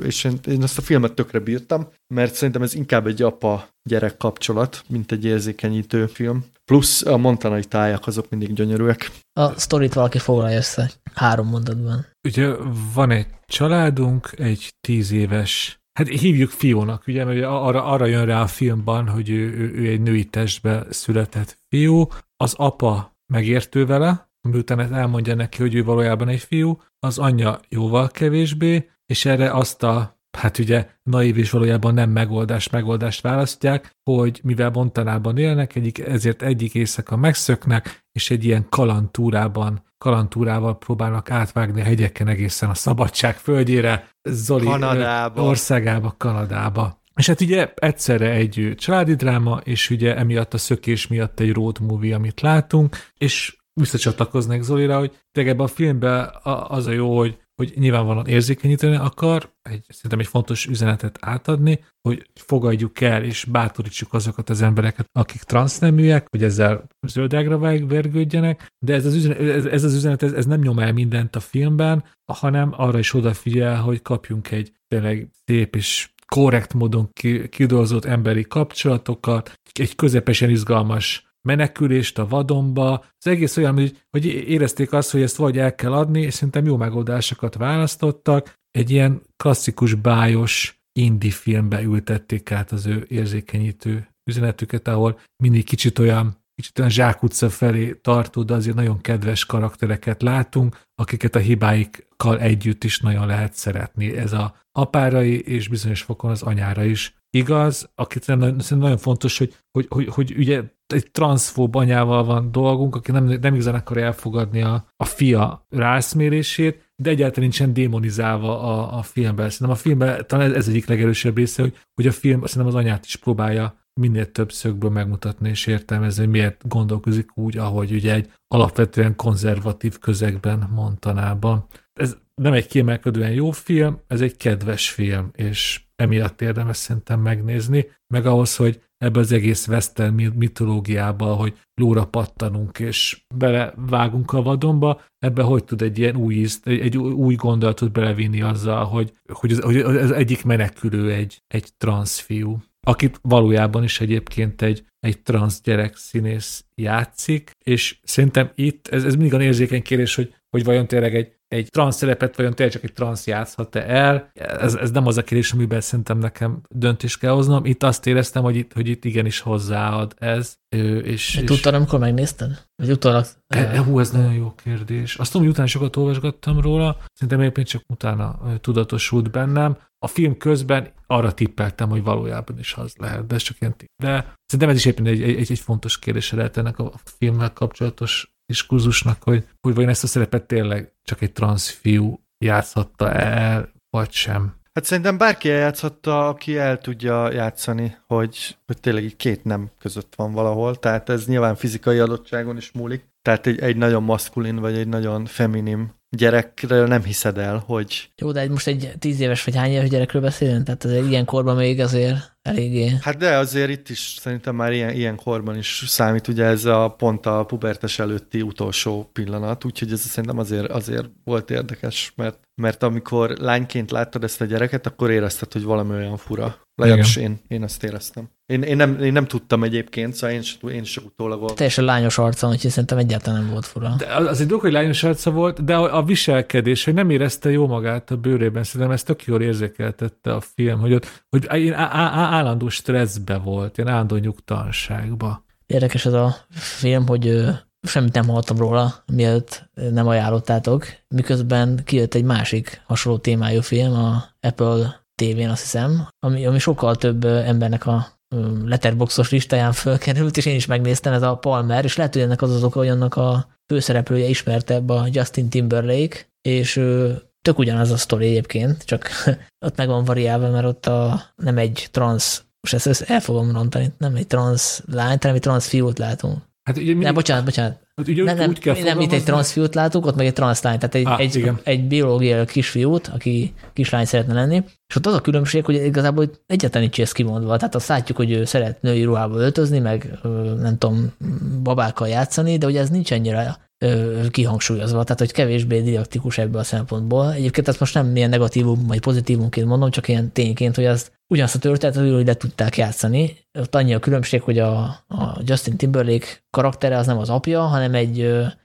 És én, én ezt a filmet tökre bírtam, mert szerintem ez inkább egy apa-gyerek kapcsolat, mint egy érzékenyítő film. Plusz a montanai tájak azok mindig gyönyörűek. A sztorit valaki foglalja össze három mondatban. Ugye van egy családunk, egy tíz éves Hát hívjuk fiúnak, ugye, mert arra, arra jön rá a filmban, hogy ő, ő, ő egy női testbe született fiú. Az apa megértő vele, miután ezt elmondja neki, hogy ő valójában egy fiú, az anyja jóval kevésbé, és erre azt a hát ugye naív és valójában nem megoldás megoldást választják, hogy mivel Montanában élnek, egyik, ezért egyik éjszaka megszöknek, és egy ilyen kalantúrában, kalantúrával próbálnak átvágni a hegyeken egészen a szabadság földjére, Zoli Kanadába. országába, Kanadába. És hát ugye egyszerre egy családi dráma, és ugye emiatt a szökés miatt egy road movie, amit látunk, és visszacsatlakoznék Zolira, hogy tényleg ebben a filmben az a jó, hogy hogy nyilvánvalóan érzékenyíteni akar, egy, szerintem egy fontos üzenetet átadni, hogy fogadjuk el és bátorítsuk azokat az embereket, akik transzneműek, hogy ezzel zöldágra vergődjenek, de ez az üzenet, ez, ez, az üzenet ez, ez nem nyom el mindent a filmben, hanem arra is odafigyel, hogy kapjunk egy tényleg szép és korrekt módon kidolgozott emberi kapcsolatokat, egy közepesen izgalmas menekülést a vadonba. Az egész olyan, hogy, hogy érezték azt, hogy ezt vagy el kell adni, és szerintem jó megoldásokat választottak. Egy ilyen klasszikus, bájos indie filmbe ültették át az ő érzékenyítő üzenetüket, ahol mindig kicsit olyan kicsit olyan zsákutca felé tartó, de azért nagyon kedves karaktereket látunk, akiket a hibáikkal együtt is nagyon lehet szeretni. Ez a apárai és bizonyos fokon az anyára is igaz, akit szerintem nagyon fontos, hogy, hogy, hogy, hogy ugye egy transzfób anyával van dolgunk, aki nem, nem igazán akarja elfogadni a, a fia rászmérését, de egyáltalán nincsen démonizálva a, a filmben. Szerintem a filmben talán ez, ez egyik legerősebb része, hogy, hogy a film szerintem az anyát is próbálja minél több szögből megmutatni és értelmezni, hogy miért gondolkozik úgy, ahogy ugye egy alapvetően konzervatív közegben Montanában. Ez nem egy kiemelkedően jó film, ez egy kedves film, és emiatt érdemes szerintem megnézni, meg ahhoz, hogy ebbe az egész western mitológiába, hogy lóra pattanunk és belevágunk a vadonba, ebbe hogy tud egy ilyen új, ízt, egy, új gondolatot belevinni azzal, hogy, hogy, az, hogy az egyik menekülő egy, egy transfiú, akit valójában is egyébként egy, egy transz gyerek színész játszik, és szerintem itt, ez, ez mindig a érzékeny kérdés, hogy, hogy vajon tényleg egy egy transz szerepet, vagy tényleg csak egy transz játszhat-e el. Ez, ez nem az a kérdés, amiben szerintem nekem döntést kell hoznom. Itt azt éreztem, hogy itt, hogy itt igenis hozzáad ez. És, és... Tudtad, amikor megnézted? Vagy utólag? E, hú, ez nagyon jó kérdés. Azt tudom, hogy utána sokat olvasgattam róla, szerintem éppen csak utána tudatosult bennem. A film közben arra tippeltem, hogy valójában is az lehet, de ez csak ilyen tipp. De szerintem ez is éppen egy, egy, egy fontos kérdése lehet ennek a filmmel kapcsolatos diskurzusnak, hogy, hogy vajon ezt a szerepet tényleg csak egy transfiú játszhatta el, vagy sem. Hát szerintem bárki eljátszhatta, aki el tudja játszani, hogy, hogy tényleg így két nem között van valahol, tehát ez nyilván fizikai adottságon is múlik. Tehát egy, egy nagyon maszkulin, vagy egy nagyon feminim gyerekről nem hiszed el, hogy... Jó, de egy, most egy tíz éves vagy hány éves gyerekről beszélünk? Tehát ez egy ilyen korban még azért eléggé... Hát de azért itt is szerintem már ilyen, ilyen korban is számít, ugye ez a pont a pubertes előtti utolsó pillanat, úgyhogy ez szerintem azért, azért volt érdekes, mert, mert amikor lányként láttad ezt a gyereket, akkor érezted, hogy valami olyan fura. Legalábbis én, én ezt éreztem. Én, én, nem, én nem tudtam egyébként, szóval én, én is utólag voltam. Teljesen lányos arca, úgyhogy szerintem egyáltalán nem volt fura. De az egy dolog, hogy lányos arca volt, de a, a viselkedés, hogy nem érezte jó magát a bőrében, szerintem ezt tök jól érzékeltette a film, hogy, ott, hogy állandó stresszbe volt, ilyen állandó nyugtalanságba. Érdekes ez a film, hogy semmit nem hallottam róla, mielőtt nem ajánlottátok, miközben kijött egy másik hasonló témájú film, a Apple tévén, azt hiszem, ami, ami sokkal több embernek a letterboxos listáján fölkerült, és én is megnéztem, ez a Palmer, és lehet, hogy ennek az az oka, hogy annak a főszereplője ismertebb a Justin Timberlake, és tök ugyanaz a sztori egyébként, csak ott meg van variálva, mert ott a, nem egy trans, most ezt, ezt el fogom rontani, nem egy trans lányt, hanem egy trans fiút látunk. Hát ugye nem, bocsánat, bocsánat. Hát ugye nem, nem, úgy kell nem itt egy transfiút látunk, ott meg egy translány, tehát egy, ah, egy, egy biológiai kisfiút, aki kislány szeretne lenni, és ott az a különbség, hogy igazából egyetlen nincs ez kimondva. Tehát azt látjuk, hogy ő szeret női ruhába öltözni, meg nem tudom, babákkal játszani, de ugye ez nincs ennyire kihangsúlyozva, tehát hogy kevésbé didaktikus ebből a szempontból. Egyébként ezt most nem ilyen negatívum vagy pozitívumként mondom, csak ilyen tényként, hogy az ugyanazt a történetet hogy le tudták játszani. Ott annyi a különbség, hogy a, a Justin Timberlake karaktere az nem az apja, hanem egy,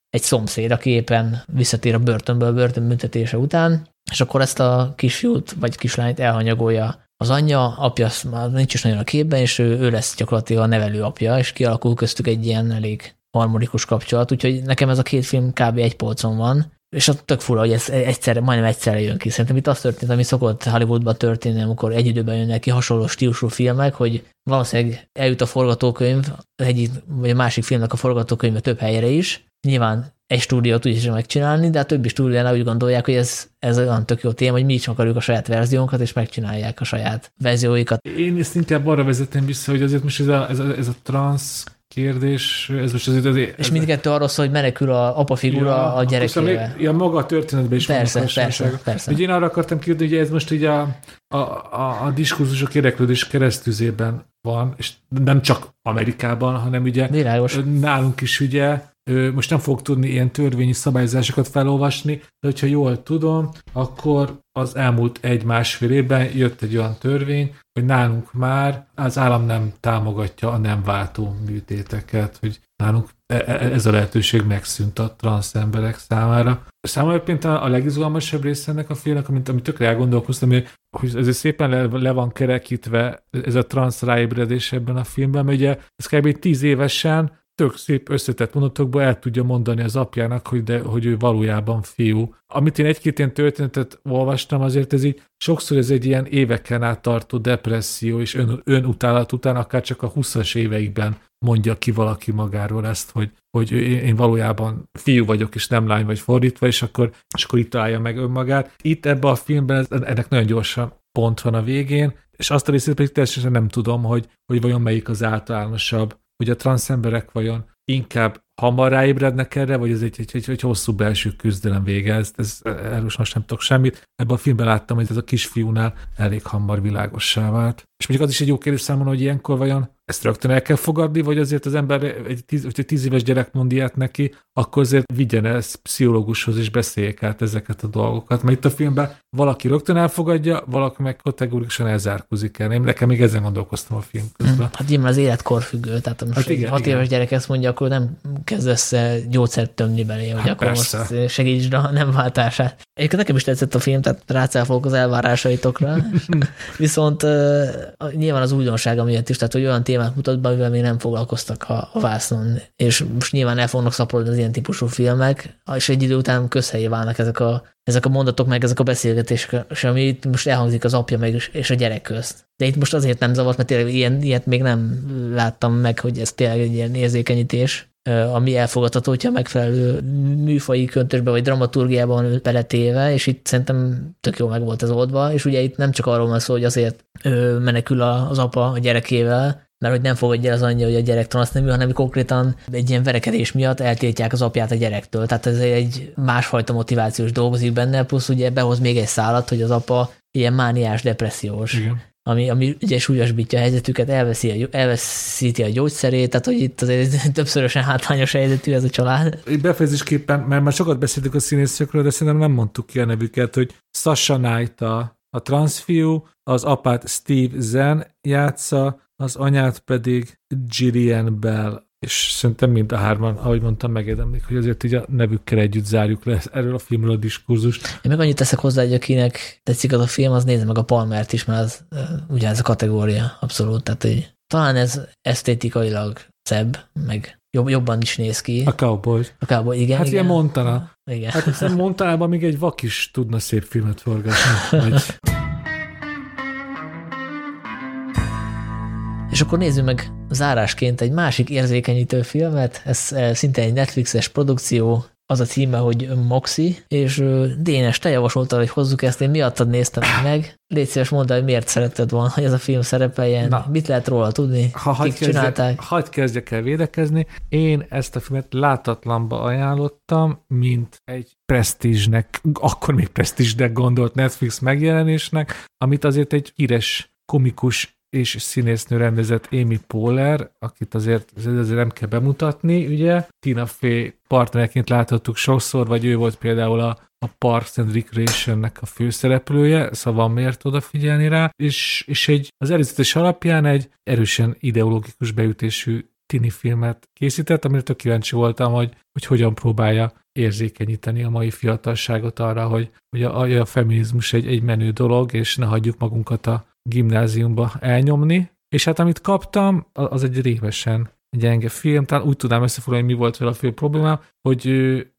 egy szomszéd, aki éppen visszatér a börtönből a börtönbüntetése után, és akkor ezt a kisfiút vagy kislányt elhanyagolja az anyja, apja már nincs is nagyon a képben, és ő, ő lesz gyakorlatilag a nevelő apja, és kialakul köztük egy ilyen elég harmonikus kapcsolat, úgyhogy nekem ez a két film kb. egy polcon van, és a tök fura, hogy ez egyszerre, majdnem egyszerre jön ki. Szerintem itt az történt, ami szokott Hollywoodban történni, amikor egy időben jönnek ki hasonló stílusú filmek, hogy valószínűleg eljut a forgatókönyv, egyik vagy a másik filmnek a forgatókönyve több helyre is. Nyilván egy stúdió tudja megcsinálni, de a többi stúdiónál úgy gondolják, hogy ez, ez olyan tök jó téma, hogy mi is akarjuk a saját verziónkat, és megcsinálják a saját verzióikat. Én ezt inkább arra vezetem vissza, hogy azért most ez a, ez a, ez a trans kérdés, ez most azért azért... És mindkettő arról szól, hogy menekül a apa figura ja, a gyerekével. Ja, maga a történetben is persze, van persze, persze. Ugye én arra akartam kérdezni, hogy ez most így a, a, a, a diskurzusok érdeklődés keresztüzében van, és nem csak Amerikában, hanem ugye Világos. nálunk is ugye most nem fog tudni ilyen törvényi szabályozásokat felolvasni, de hogyha jól tudom, akkor az elmúlt egy-másfél évben jött egy olyan törvény, hogy nálunk már az állam nem támogatja a nem váltó műtéteket, hogy nálunk e, e, ez a lehetőség megszűnt a transz emberek számára. Számomra például a legizgalmasabb része ennek a filmnek, amit, amit tökre elgondolkoztam, hogy ez szépen le, le van kerekítve ez a transz ráébredés ebben a filmben, mert ugye ez kb. tíz évesen tök szép összetett mondatokból el tudja mondani az apjának, hogy, de, hogy ő valójában fiú. Amit én egy-két ilyen történetet olvastam, azért ez így sokszor ez egy ilyen éveken át tartó depresszió és ön, önutálat után, akár csak a 20-as éveikben mondja ki valaki magáról ezt, hogy, hogy én valójában fiú vagyok, és nem lány vagy fordítva, és akkor, és akkor itt találja meg önmagát. Itt ebben a filmben ennek nagyon gyorsan pont van a végén, és azt a részét pedig teljesen nem tudom, hogy, hogy vajon melyik az általánosabb hogy a transzemberek vajon inkább hamar ráébrednek erre, vagy ez egy, egy, egy, egy hosszú belső küzdelem vége, ez, ez, erről most nem tudok semmit. Ebben a filmben láttam, hogy ez a kisfiúnál elég hamar világossá vált. És mondjuk az is egy jó kérdés számomra, hogy ilyenkor vajon ezt rögtön el kell fogadni, vagy azért az ember, egy tíz, egy tíz éves gyerek mond ilyet neki, akkor azért vigyen ezt pszichológushoz és beszéljék át ezeket a dolgokat. Mert itt a filmben valaki rögtön elfogadja, valaki meg kategórikusan elzárkozik el. Én nekem még ezen gondolkoztam a film közben. Hát nyilván az életkor függő, tehát most hát igen, hat igen. éves gyerek ezt mondja, akkor nem kezdesz gyógyszert tömni belé, hogy hát akkor persze. most segítsd a nem váltását. Egyébként nekem is tetszett a film, tehát rácáfolok az elvárásaitokra. Viszont uh, nyilván az újdonsága miatt is, tehát hogy olyan témát mutat be, amivel még nem foglalkoztak a, a vásznon. És most nyilván el fognak szaporodni az ilyen típusú filmek, és egy idő után közhelyé válnak ezek a, ezek a mondatok, meg ezek a beszélgetések, és ami itt most elhangzik az apja meg és a gyerek közt. De itt most azért nem zavart, mert tényleg ilyen, ilyet még nem láttam meg, hogy ez tényleg egy ilyen érzékenyítés ami elfogadható, hogyha megfelelő műfai köntösbe vagy dramaturgiában beletéve, és itt szerintem tök jó meg volt ez oldva, és ugye itt nem csak arról van szó, hogy azért menekül az apa a gyerekével, mert hogy nem fogadja az anyja, hogy a gyerek transznemű, hanem konkrétan egy ilyen verekedés miatt eltiltják az apját a gyerektől. Tehát ez egy másfajta motivációs dolgozik benne, plusz ugye behoz még egy szállat, hogy az apa ilyen mániás, depressziós. Igen ami, ami ugye súlyosbítja a helyzetüket, elveszi a, elveszíti a gyógyszerét, tehát hogy itt azért többszörösen hátrányos helyzetű ez a család. Befejezésképpen, mert már sokat beszéltük a színészekről, de szerintem nem mondtuk ki a nevüket, hogy Sasha Knight a, a transfiú, az apát Steve Zen játsza, az anyát pedig Gillian Bell és szerintem mind a hárman, ahogy mondtam, megérdemlik, hogy azért így a nevükkel együtt zárjuk le erről a filmről a diskurzust. Én meg annyit teszek hozzá, hogy akinek tetszik az a film, az nézze meg a Palmert is, mert az ugye ez a kategória, abszolút. Tehát, hogy talán ez esztétikailag szebb, meg jobb, jobban is néz ki. A Cowboy. A Cowboy, igen. Hát igen. ilyen Montana. Igen. Hát hiszen Montanában még egy vak is tudna szép filmet forgatni. Vagy... És akkor nézzük meg zárásként egy másik érzékenyítő filmet, ez szinte egy Netflixes produkció, az a címe, hogy Moxi, és Dénes, te javasoltad, hogy hozzuk ezt, én miattad néztem meg. Légy szíves mondd, hogy miért szeretted volna, hogy ez a film szerepeljen, Na, mit lehet róla tudni, ha kik hagy csinálták. Hagyd kezdjek el védekezni. Én ezt a filmet látatlanba ajánlottam, mint egy presztízsnek, akkor még presztízsnek gondolt Netflix megjelenésnek, amit azért egy híres komikus és színésznő rendezett Amy Poehler, akit azért, azért nem kell bemutatni, ugye. Tina Fey partnerként láthattuk sokszor, vagy ő volt például a, a Parks and Recreation-nek a főszereplője, szóval miért odafigyelni rá, és, és egy, az előzetes alapján egy erősen ideológikus beütésű tini filmet készített, amire tök kíváncsi voltam, hogy, hogy hogyan próbálja érzékenyíteni a mai fiatalságot arra, hogy, hogy a, a feminizmus egy, egy menő dolog, és ne hagyjuk magunkat a gimnáziumba elnyomni, és hát amit kaptam, az egy révesen gyenge film, talán úgy tudnám összefoglalni, mi volt vele a fő problémám, hogy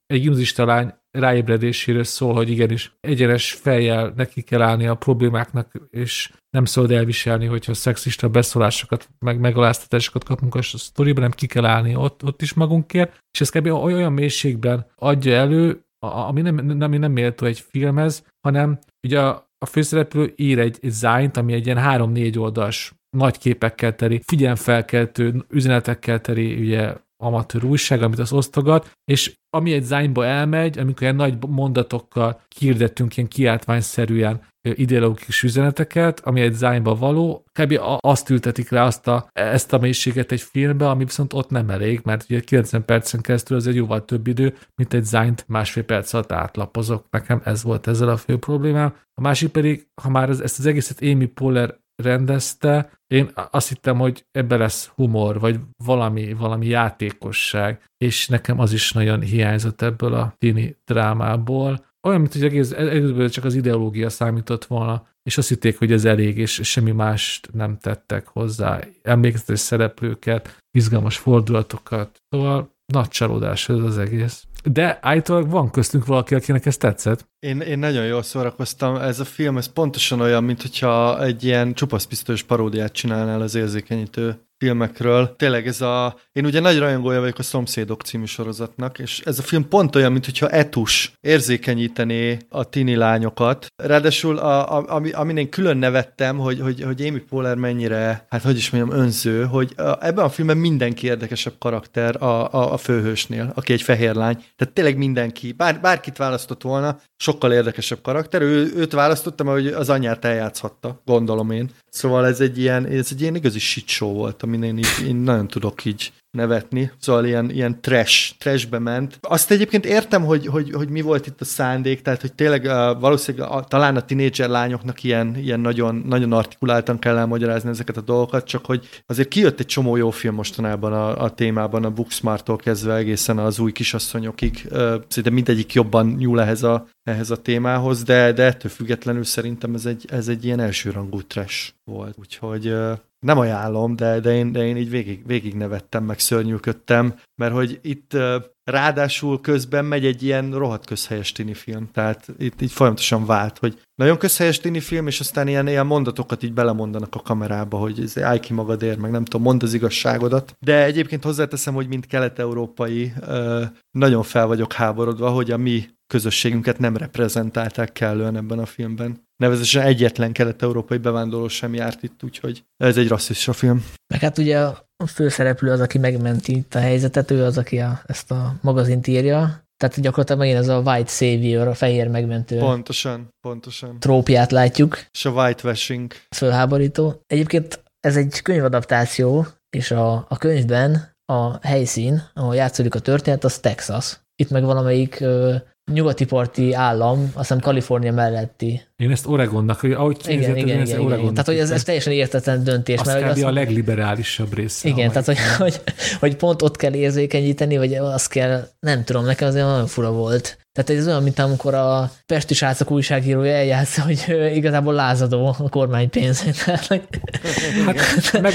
egy gimnazista lány ráébredéséről szól, hogy igenis egyenes fejjel neki kell állni a problémáknak, és nem szabad elviselni, hogyha szexista beszólásokat, meg megaláztatásokat kapunk a sztoriban, nem ki kell állni ott, ott is magunkért, és ez kb. olyan mélységben adja elő, ami nem, ami nem méltó egy filmhez, hanem ugye a, a főszereplő ír egy, egy zájnt, ami egy ilyen három-négy oldalas nagy képekkel teri, figyelmfelkeltő üzenetekkel teri, ugye amatőr újság, amit az osztogat, és ami egy zányba elmegy, amikor ilyen nagy mondatokkal kiirdettünk ilyen kiáltványszerűen ideológikus üzeneteket, ami egy zányba való, kb. azt ültetik rá azt a, ezt a mélységet egy filmbe, ami viszont ott nem elég, mert ugye 90 percen keresztül az jóval több idő, mint egy zányt másfél perc alatt átlapozok. Nekem ez volt ezzel a fő problémám. A másik pedig, ha már ezt az egészet Amy Poehler rendezte, én azt hittem, hogy ebbe lesz humor, vagy valami, valami játékosság, és nekem az is nagyon hiányzott ebből a tini drámából. Olyan, mint hogy egész, egészből csak az ideológia számított volna, és azt hitték, hogy ez elég, és semmi mást nem tettek hozzá. Emlékezetes szereplőket, izgalmas fordulatokat. Szóval nagy csalódás ez az egész. De állítólag van köztünk valaki, akinek ez tetszett. Én, én nagyon jól szórakoztam. Ez a film, ez pontosan olyan, mint hogyha egy ilyen csupaszpisztolyos paródiát csinálnál az érzékenyítő filmekről. Tényleg ez a... Én ugye nagy rajongója vagyok a Szomszédok című sorozatnak, és ez a film pont olyan, mintha etus érzékenyítené a tini lányokat. Ráadásul, a, a, ami, amin én külön nevettem, hogy, hogy, hogy Amy Poehler mennyire, hát hogy is mondjam, önző, hogy a, ebben a filmben mindenki érdekesebb karakter a, a, a főhősnél, aki egy fehér lány. Tehát tényleg mindenki, bár, bárkit választott volna, sokkal érdekesebb karakter. Ő, őt választottam, hogy az anyját eljátszhatta, gondolom én. Szóval ez egy ilyen, ez egy ilyen igazi shit show volt, amin én, így, én nagyon tudok így nevetni, szóval ilyen, ilyen trash, trashbe ment. Azt egyébként értem, hogy, hogy, hogy mi volt itt a szándék, tehát hogy tényleg valószínűleg a, talán a tinédzser lányoknak ilyen, ilyen nagyon, nagyon artikuláltan kell elmagyarázni ezeket a dolgokat, csak hogy azért kijött egy csomó jó film mostanában a, a témában, a Booksmart-tól kezdve egészen az új kisasszonyokig. Uh, szerintem mindegyik jobban nyúl ehhez a, ehhez a témához, de, de ettől függetlenül szerintem ez egy, ez egy ilyen elsőrangú trash volt. Úgyhogy nem ajánlom, de, de, én, de én így végig, végig nevettem, meg szörnyűködtem, mert hogy itt ráadásul közben megy egy ilyen rohadt közhelyes tini film, tehát itt így folyamatosan vált, hogy nagyon közhelyes tini film, és aztán ilyen, ilyen mondatokat így belemondanak a kamerába, hogy ez állj ki magadért, meg nem tudom, mondd az igazságodat. De egyébként hozzáteszem, hogy mint kelet-európai nagyon fel vagyok háborodva, hogy a mi közösségünket nem reprezentálták kellően ebben a filmben. Nevezetesen egyetlen kelet-európai bevándorló sem járt itt, úgyhogy ez egy rasszista film. Meg hát ugye a főszereplő az, aki megmenti itt a helyzetet, ő az, aki a, ezt a magazint írja, tehát gyakorlatilag megint ez a white savior, a fehér megmentő. Pontosan, pontosan. Trópiát látjuk. És a whitewashing. Fölháborító. Egyébként ez egy könyvadaptáció, és a, a könyvben a helyszín, ahol játszódik a történet, az Texas. Itt meg valamelyik nyugati parti állam, azt hiszem Kalifornia melletti. Én ezt Oregonnak, hogy ahogy igen, igen, igen, igen, igen. Tehát, hogy ez, ez teljesen értetlen döntés. Az mert, azt, a legliberálisabb része. Igen, tehát, hogy, hogy, hogy, pont ott kell érzékenyíteni, vagy azt kell, nem tudom, nekem azért nagyon fura volt. Tehát ez olyan, mint amikor a Pesti srácok újságírója eljátsza, hogy igazából lázadó a kormány pénzén. hát, meg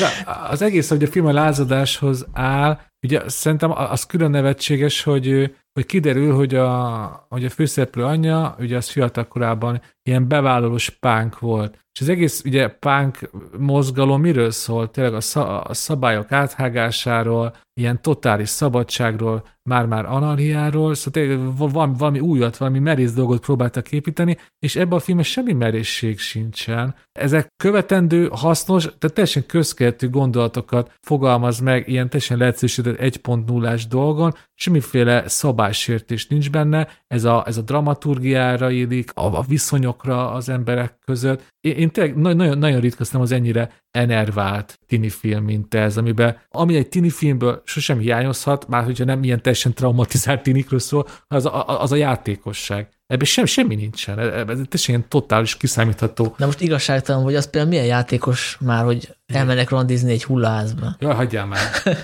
az egész, hogy a film a lázadáshoz áll, ugye szerintem az külön nevetséges, hogy hogy kiderül, hogy a, hogy a főszereplő anyja, ugye az fiatal korában ilyen bevállalós pánk volt. És az egész ugye punk mozgalom miről szól? Tényleg a, szab- a szabályok áthágásáról, ilyen totális szabadságról, már-már anarhiáról, szóval valami, valami újat, valami merész dolgot próbáltak építeni, és ebben a filmben semmi merészség sincsen. Ezek követendő, hasznos, tehát teljesen közkeletű gondolatokat fogalmaz meg ilyen teljesen leegyszerűsített 1.0-ás dolgon, semmiféle szabálysértés nincs benne, ez a, ez a dramaturgiára élik, a, a viszonyokra az emberek között. Én, én tényleg nagyon, nagyon ritkasztam az ennyire enervált tini film, mint ez, amiben, ami egy tini filmből sosem hiányozhat, már hogyha nem ilyen teljesen traumatizált tinikről szól, az a, az a játékosság. Ebben sem, semmi nincsen. Ez teljesen ilyen totális kiszámítható. Na most igazságtalan, hogy az például milyen játékos már, hogy elmennek randizni egy hullaházba. Jaj, hagyjál már.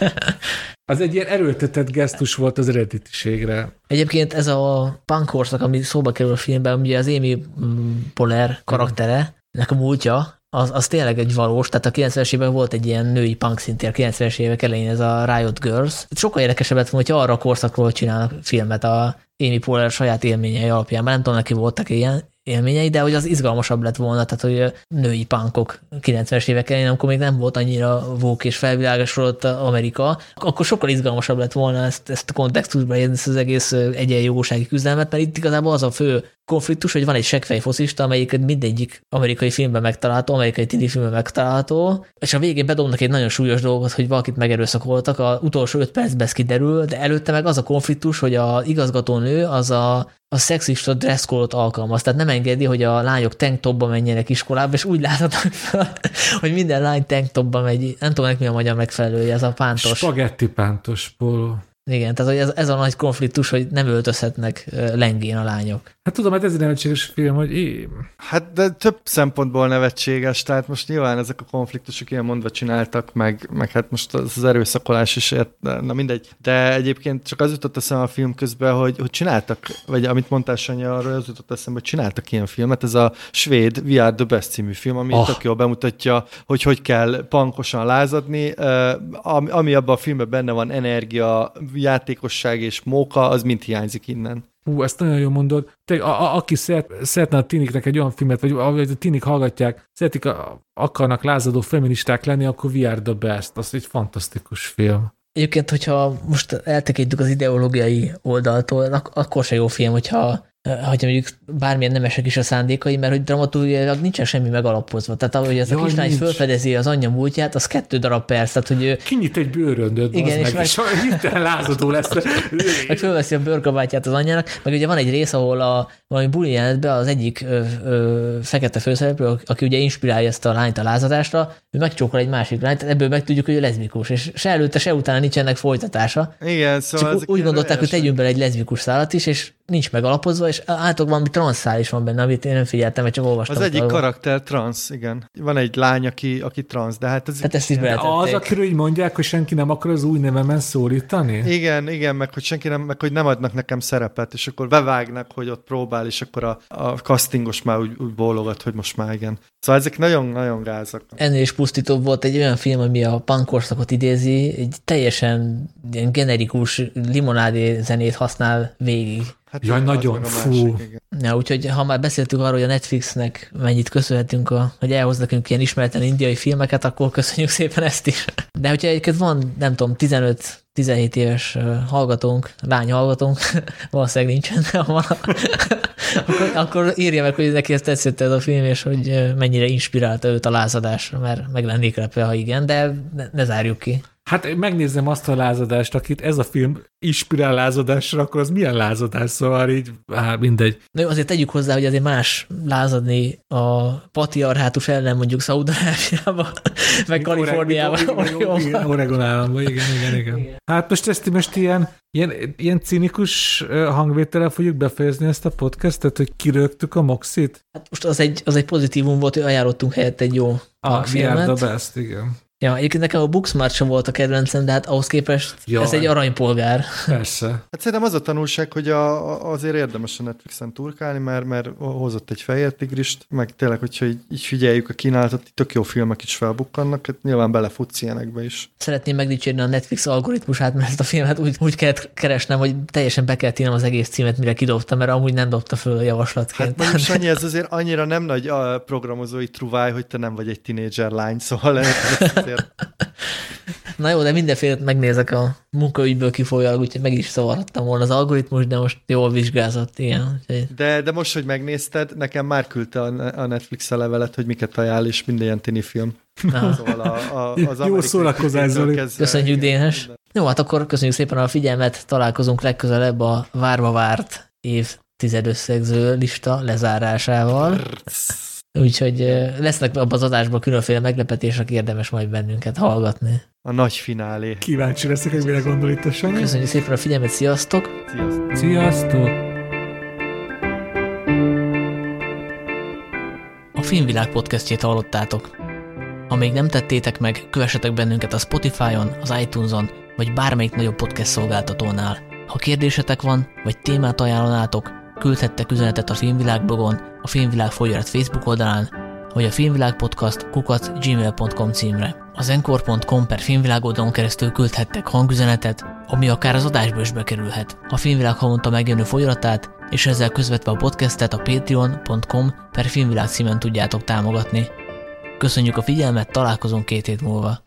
Az egy ilyen erőltetett gesztus volt az eredetiségre. Egyébként ez a punkorszak, ami szóba kerül a filmben, ugye az Amy Poller karaktere, nek a múltja, az, az tényleg egy valós, tehát a 90-es években volt egy ilyen női punk szintér, 90-es évek elején ez a Riot Girls. Sokkal érdekesebb lett volna, hogyha arra a korszakról csinálnak filmet a Amy Poehler saját élményei alapján. Már nem tudom, neki voltak ilyen élményei, de hogy az izgalmasabb lett volna, tehát hogy női pánkok 90-es évek elején, amikor még nem volt annyira vók és felvilágosodott Amerika, akkor sokkal izgalmasabb lett volna ezt, ezt a kontextusba ezt az egész egyenjogósági küzdelmet, mert itt igazából az a fő konfliktus, hogy van egy seggfej foszista, amelyik mindegyik amerikai filmben megtalálható, amerikai tini filmben megtalálható, és a végén bedobnak egy nagyon súlyos dolgot, hogy valakit megerőszakoltak, a utolsó öt percben ez kiderül, de előtte meg az a konfliktus, hogy a igazgatónő az a a szexista dresszkódot alkalmaz, tehát nem engedi, hogy a lányok tanktopba menjenek iskolába, és úgy láthatnak hogy minden lány tanktopba megy, nem tudom, mi a magyar megfelelője, ez a pántos. Spagetti pántos póló. Igen, tehát hogy ez, ez a nagy konfliktus, hogy nem öltözhetnek lengén a lányok. Hát tudom, hát ez egy nevetséges film, hogy én... Hát de több szempontból nevetséges, tehát most nyilván ezek a konfliktusok ilyen mondva csináltak, meg, meg hát most az, az erőszakolás is, ért, na mindegy. De egyébként csak az jutott eszembe a film közben, hogy, hogy csináltak, vagy amit mondtál Sanyi, arról az jutott eszembe, hogy csináltak ilyen filmet, ez a svéd We Are the Best című film, ami oh. tök jól bemutatja, hogy hogy kell pankosan lázadni, ami, ami abban a filmben benne van, energia, játékosság és móka, az mind hiányzik innen. Hú, ezt nagyon jól mondod. Te, a, a, aki szeret, szeretne a tiniknek egy olyan filmet, vagy ahogy a tinik hallgatják, szeretik, a, akarnak lázadó feministák lenni, akkor Are the Best. Az egy fantasztikus film. Egyébként, hogyha most eltekintjük az ideológiai oldaltól, akkor se jó film, hogyha hogy mondjuk bármilyen nemesek is a szándékai, mert hogy dramaturgiailag nincsen semmi megalapozva. Tehát ahogy ez Jaj, a kislány fölfedezi az anyja múltját, az kettő darab perc. Tehát, hogy ő... Kinyit egy bőröndöt, igen, és meg, és hirtelen lázadó lesz. meg fölveszi a bőrkabátját az anyjának, meg ugye van egy rész, ahol a valami buli jelenetben az egyik ö, ö, fekete főszereplő, aki ugye inspirálja ezt a lányt a lázadásra, ő megcsókol egy másik lányt, ebből megtudjuk, hogy ő leszbikus, és se előtte, se utána nincs ennek folytatása. Igen, szóval Csak úgy gondolták, hogy tegyünk bele egy leszbikus szállat is, és nincs megalapozva, és általában valami transzális van benne, amit én nem figyeltem, mert csak olvastam. Az egyik arra. karakter transz, igen. Van egy lány, aki, aki transz, de hát ez... Hát ezt is Az, akiről így mondják, hogy senki nem akar az új nevemen szólítani? Igen, igen, meg hogy senki nem, meg hogy nem adnak nekem szerepet, és akkor bevágnak, hogy ott próbál, és akkor a, a castingos már úgy, úgy bólogat, hogy most már igen. Szóval ezek nagyon-nagyon gázak. Ennél is pusztítóbb volt egy olyan film, ami a punkorszakot idézi, egy teljesen ilyen generikus limonádé zenét használ végig. Hát Jaj, nagyon, fú. ja, úgyhogy ha már beszéltünk arról, hogy a Netflixnek mennyit köszönhetünk, a, hogy elhoz nekünk ilyen ismeretlen indiai filmeket, akkor köszönjük szépen ezt is. De hogyha egyébként van, nem tudom, 15-17 éves hallgatónk, lány hallgatónk, valószínűleg nincsen, de ha van, akkor, akkor írja meg, hogy neki ezt tetszett ez a film, és hogy mennyire inspirálta őt a lázadásra, mert meg lennék lepve, ha igen, de ne, ne zárjuk ki. Hát megnézem azt a lázadást, akit ez a film inspirál lázadásra, akkor az milyen lázadás, szóval így, hát mindegy. Na jó, azért tegyük hozzá, hogy azért más lázadni a patriarhátus ellen mondjuk Szaudarábiában, meg Kaliforniában. Oregon államban, igen, igen, igen. Hát most ezt most ilyen, ilyen, ilyen cinikus hangvételen fogjuk befejezni ezt a podcastet, hogy kirögtük a Moxit? Hát most az egy, az egy pozitívum volt, hogy ajánlottunk helyett egy jó a, filmet. the best, igen. Ja, egyébként nekem a Booksmart sem volt a kedvencem, de hát ahhoz képest ja, ez egy aranypolgár. Persze. Hát szerintem az a tanulság, hogy a, a, azért érdemes a Netflixen turkálni, mert, mert hozott egy fehér tigrist, meg tényleg, hogyha így, így figyeljük a kínálatot, tök jó filmek is felbukkannak, hát nyilván belefutsz ilyenekbe is. Szeretném megdicsérni a Netflix algoritmusát, mert ezt a filmet úgy, úgy kellett keresnem, hogy teljesen be kellett írnom az egész címet, mire kidobtam, mert amúgy nem dobta föl a javaslatként. Hát Sanyi, ez azért annyira nem nagy a programozói truváj, hogy te nem vagy egy tinédzser lány, szóval azért... Na jó, de mindenféle megnézek a munkaügyből kifolyólag, úgyhogy meg is szavarhattam volna az algoritmus, de most jól vizsgázott, igen. De, de most, hogy megnézted, nekem már küldte a Netflix a levelet, hogy miket ajánl, és minden ilyen tini film. Szóval a, a, az Jó szórakozás, Zoli. Köszönjük, Dénes. Jó, hát akkor köszönjük szépen a figyelmet, találkozunk legközelebb a várva várt év tizedösszegző lista lezárásával. Úgyhogy lesznek abban az adásban különféle meglepetések, érdemes majd bennünket hallgatni. A nagy finálé. Kíváncsi leszek, hogy mire gondol itt a Sanyi. Köszönjük szépen a figyelmet, sziasztok! Sziasztok! Sziasztok! A Filmvilág podcastjét hallottátok. Ha még nem tettétek meg, kövessetek bennünket a Spotify-on, az iTunes-on, vagy bármelyik nagyobb podcast szolgáltatónál. Ha kérdésetek van, vagy témát ajánlanátok, küldhettek üzenetet a Filmvilág blogon, a Filmvilág folyarat Facebook oldalán, vagy a Filmvilág Podcast kukat gmail.com címre. Az encore.com per filmvilág oldalon keresztül küldhettek hangüzenetet, ami akár az adásba is bekerülhet. A Filmvilág havonta megjelenő folyaratát, és ezzel közvetve a podcastet a patreon.com per filmvilág címen tudjátok támogatni. Köszönjük a figyelmet, találkozunk két hét múlva.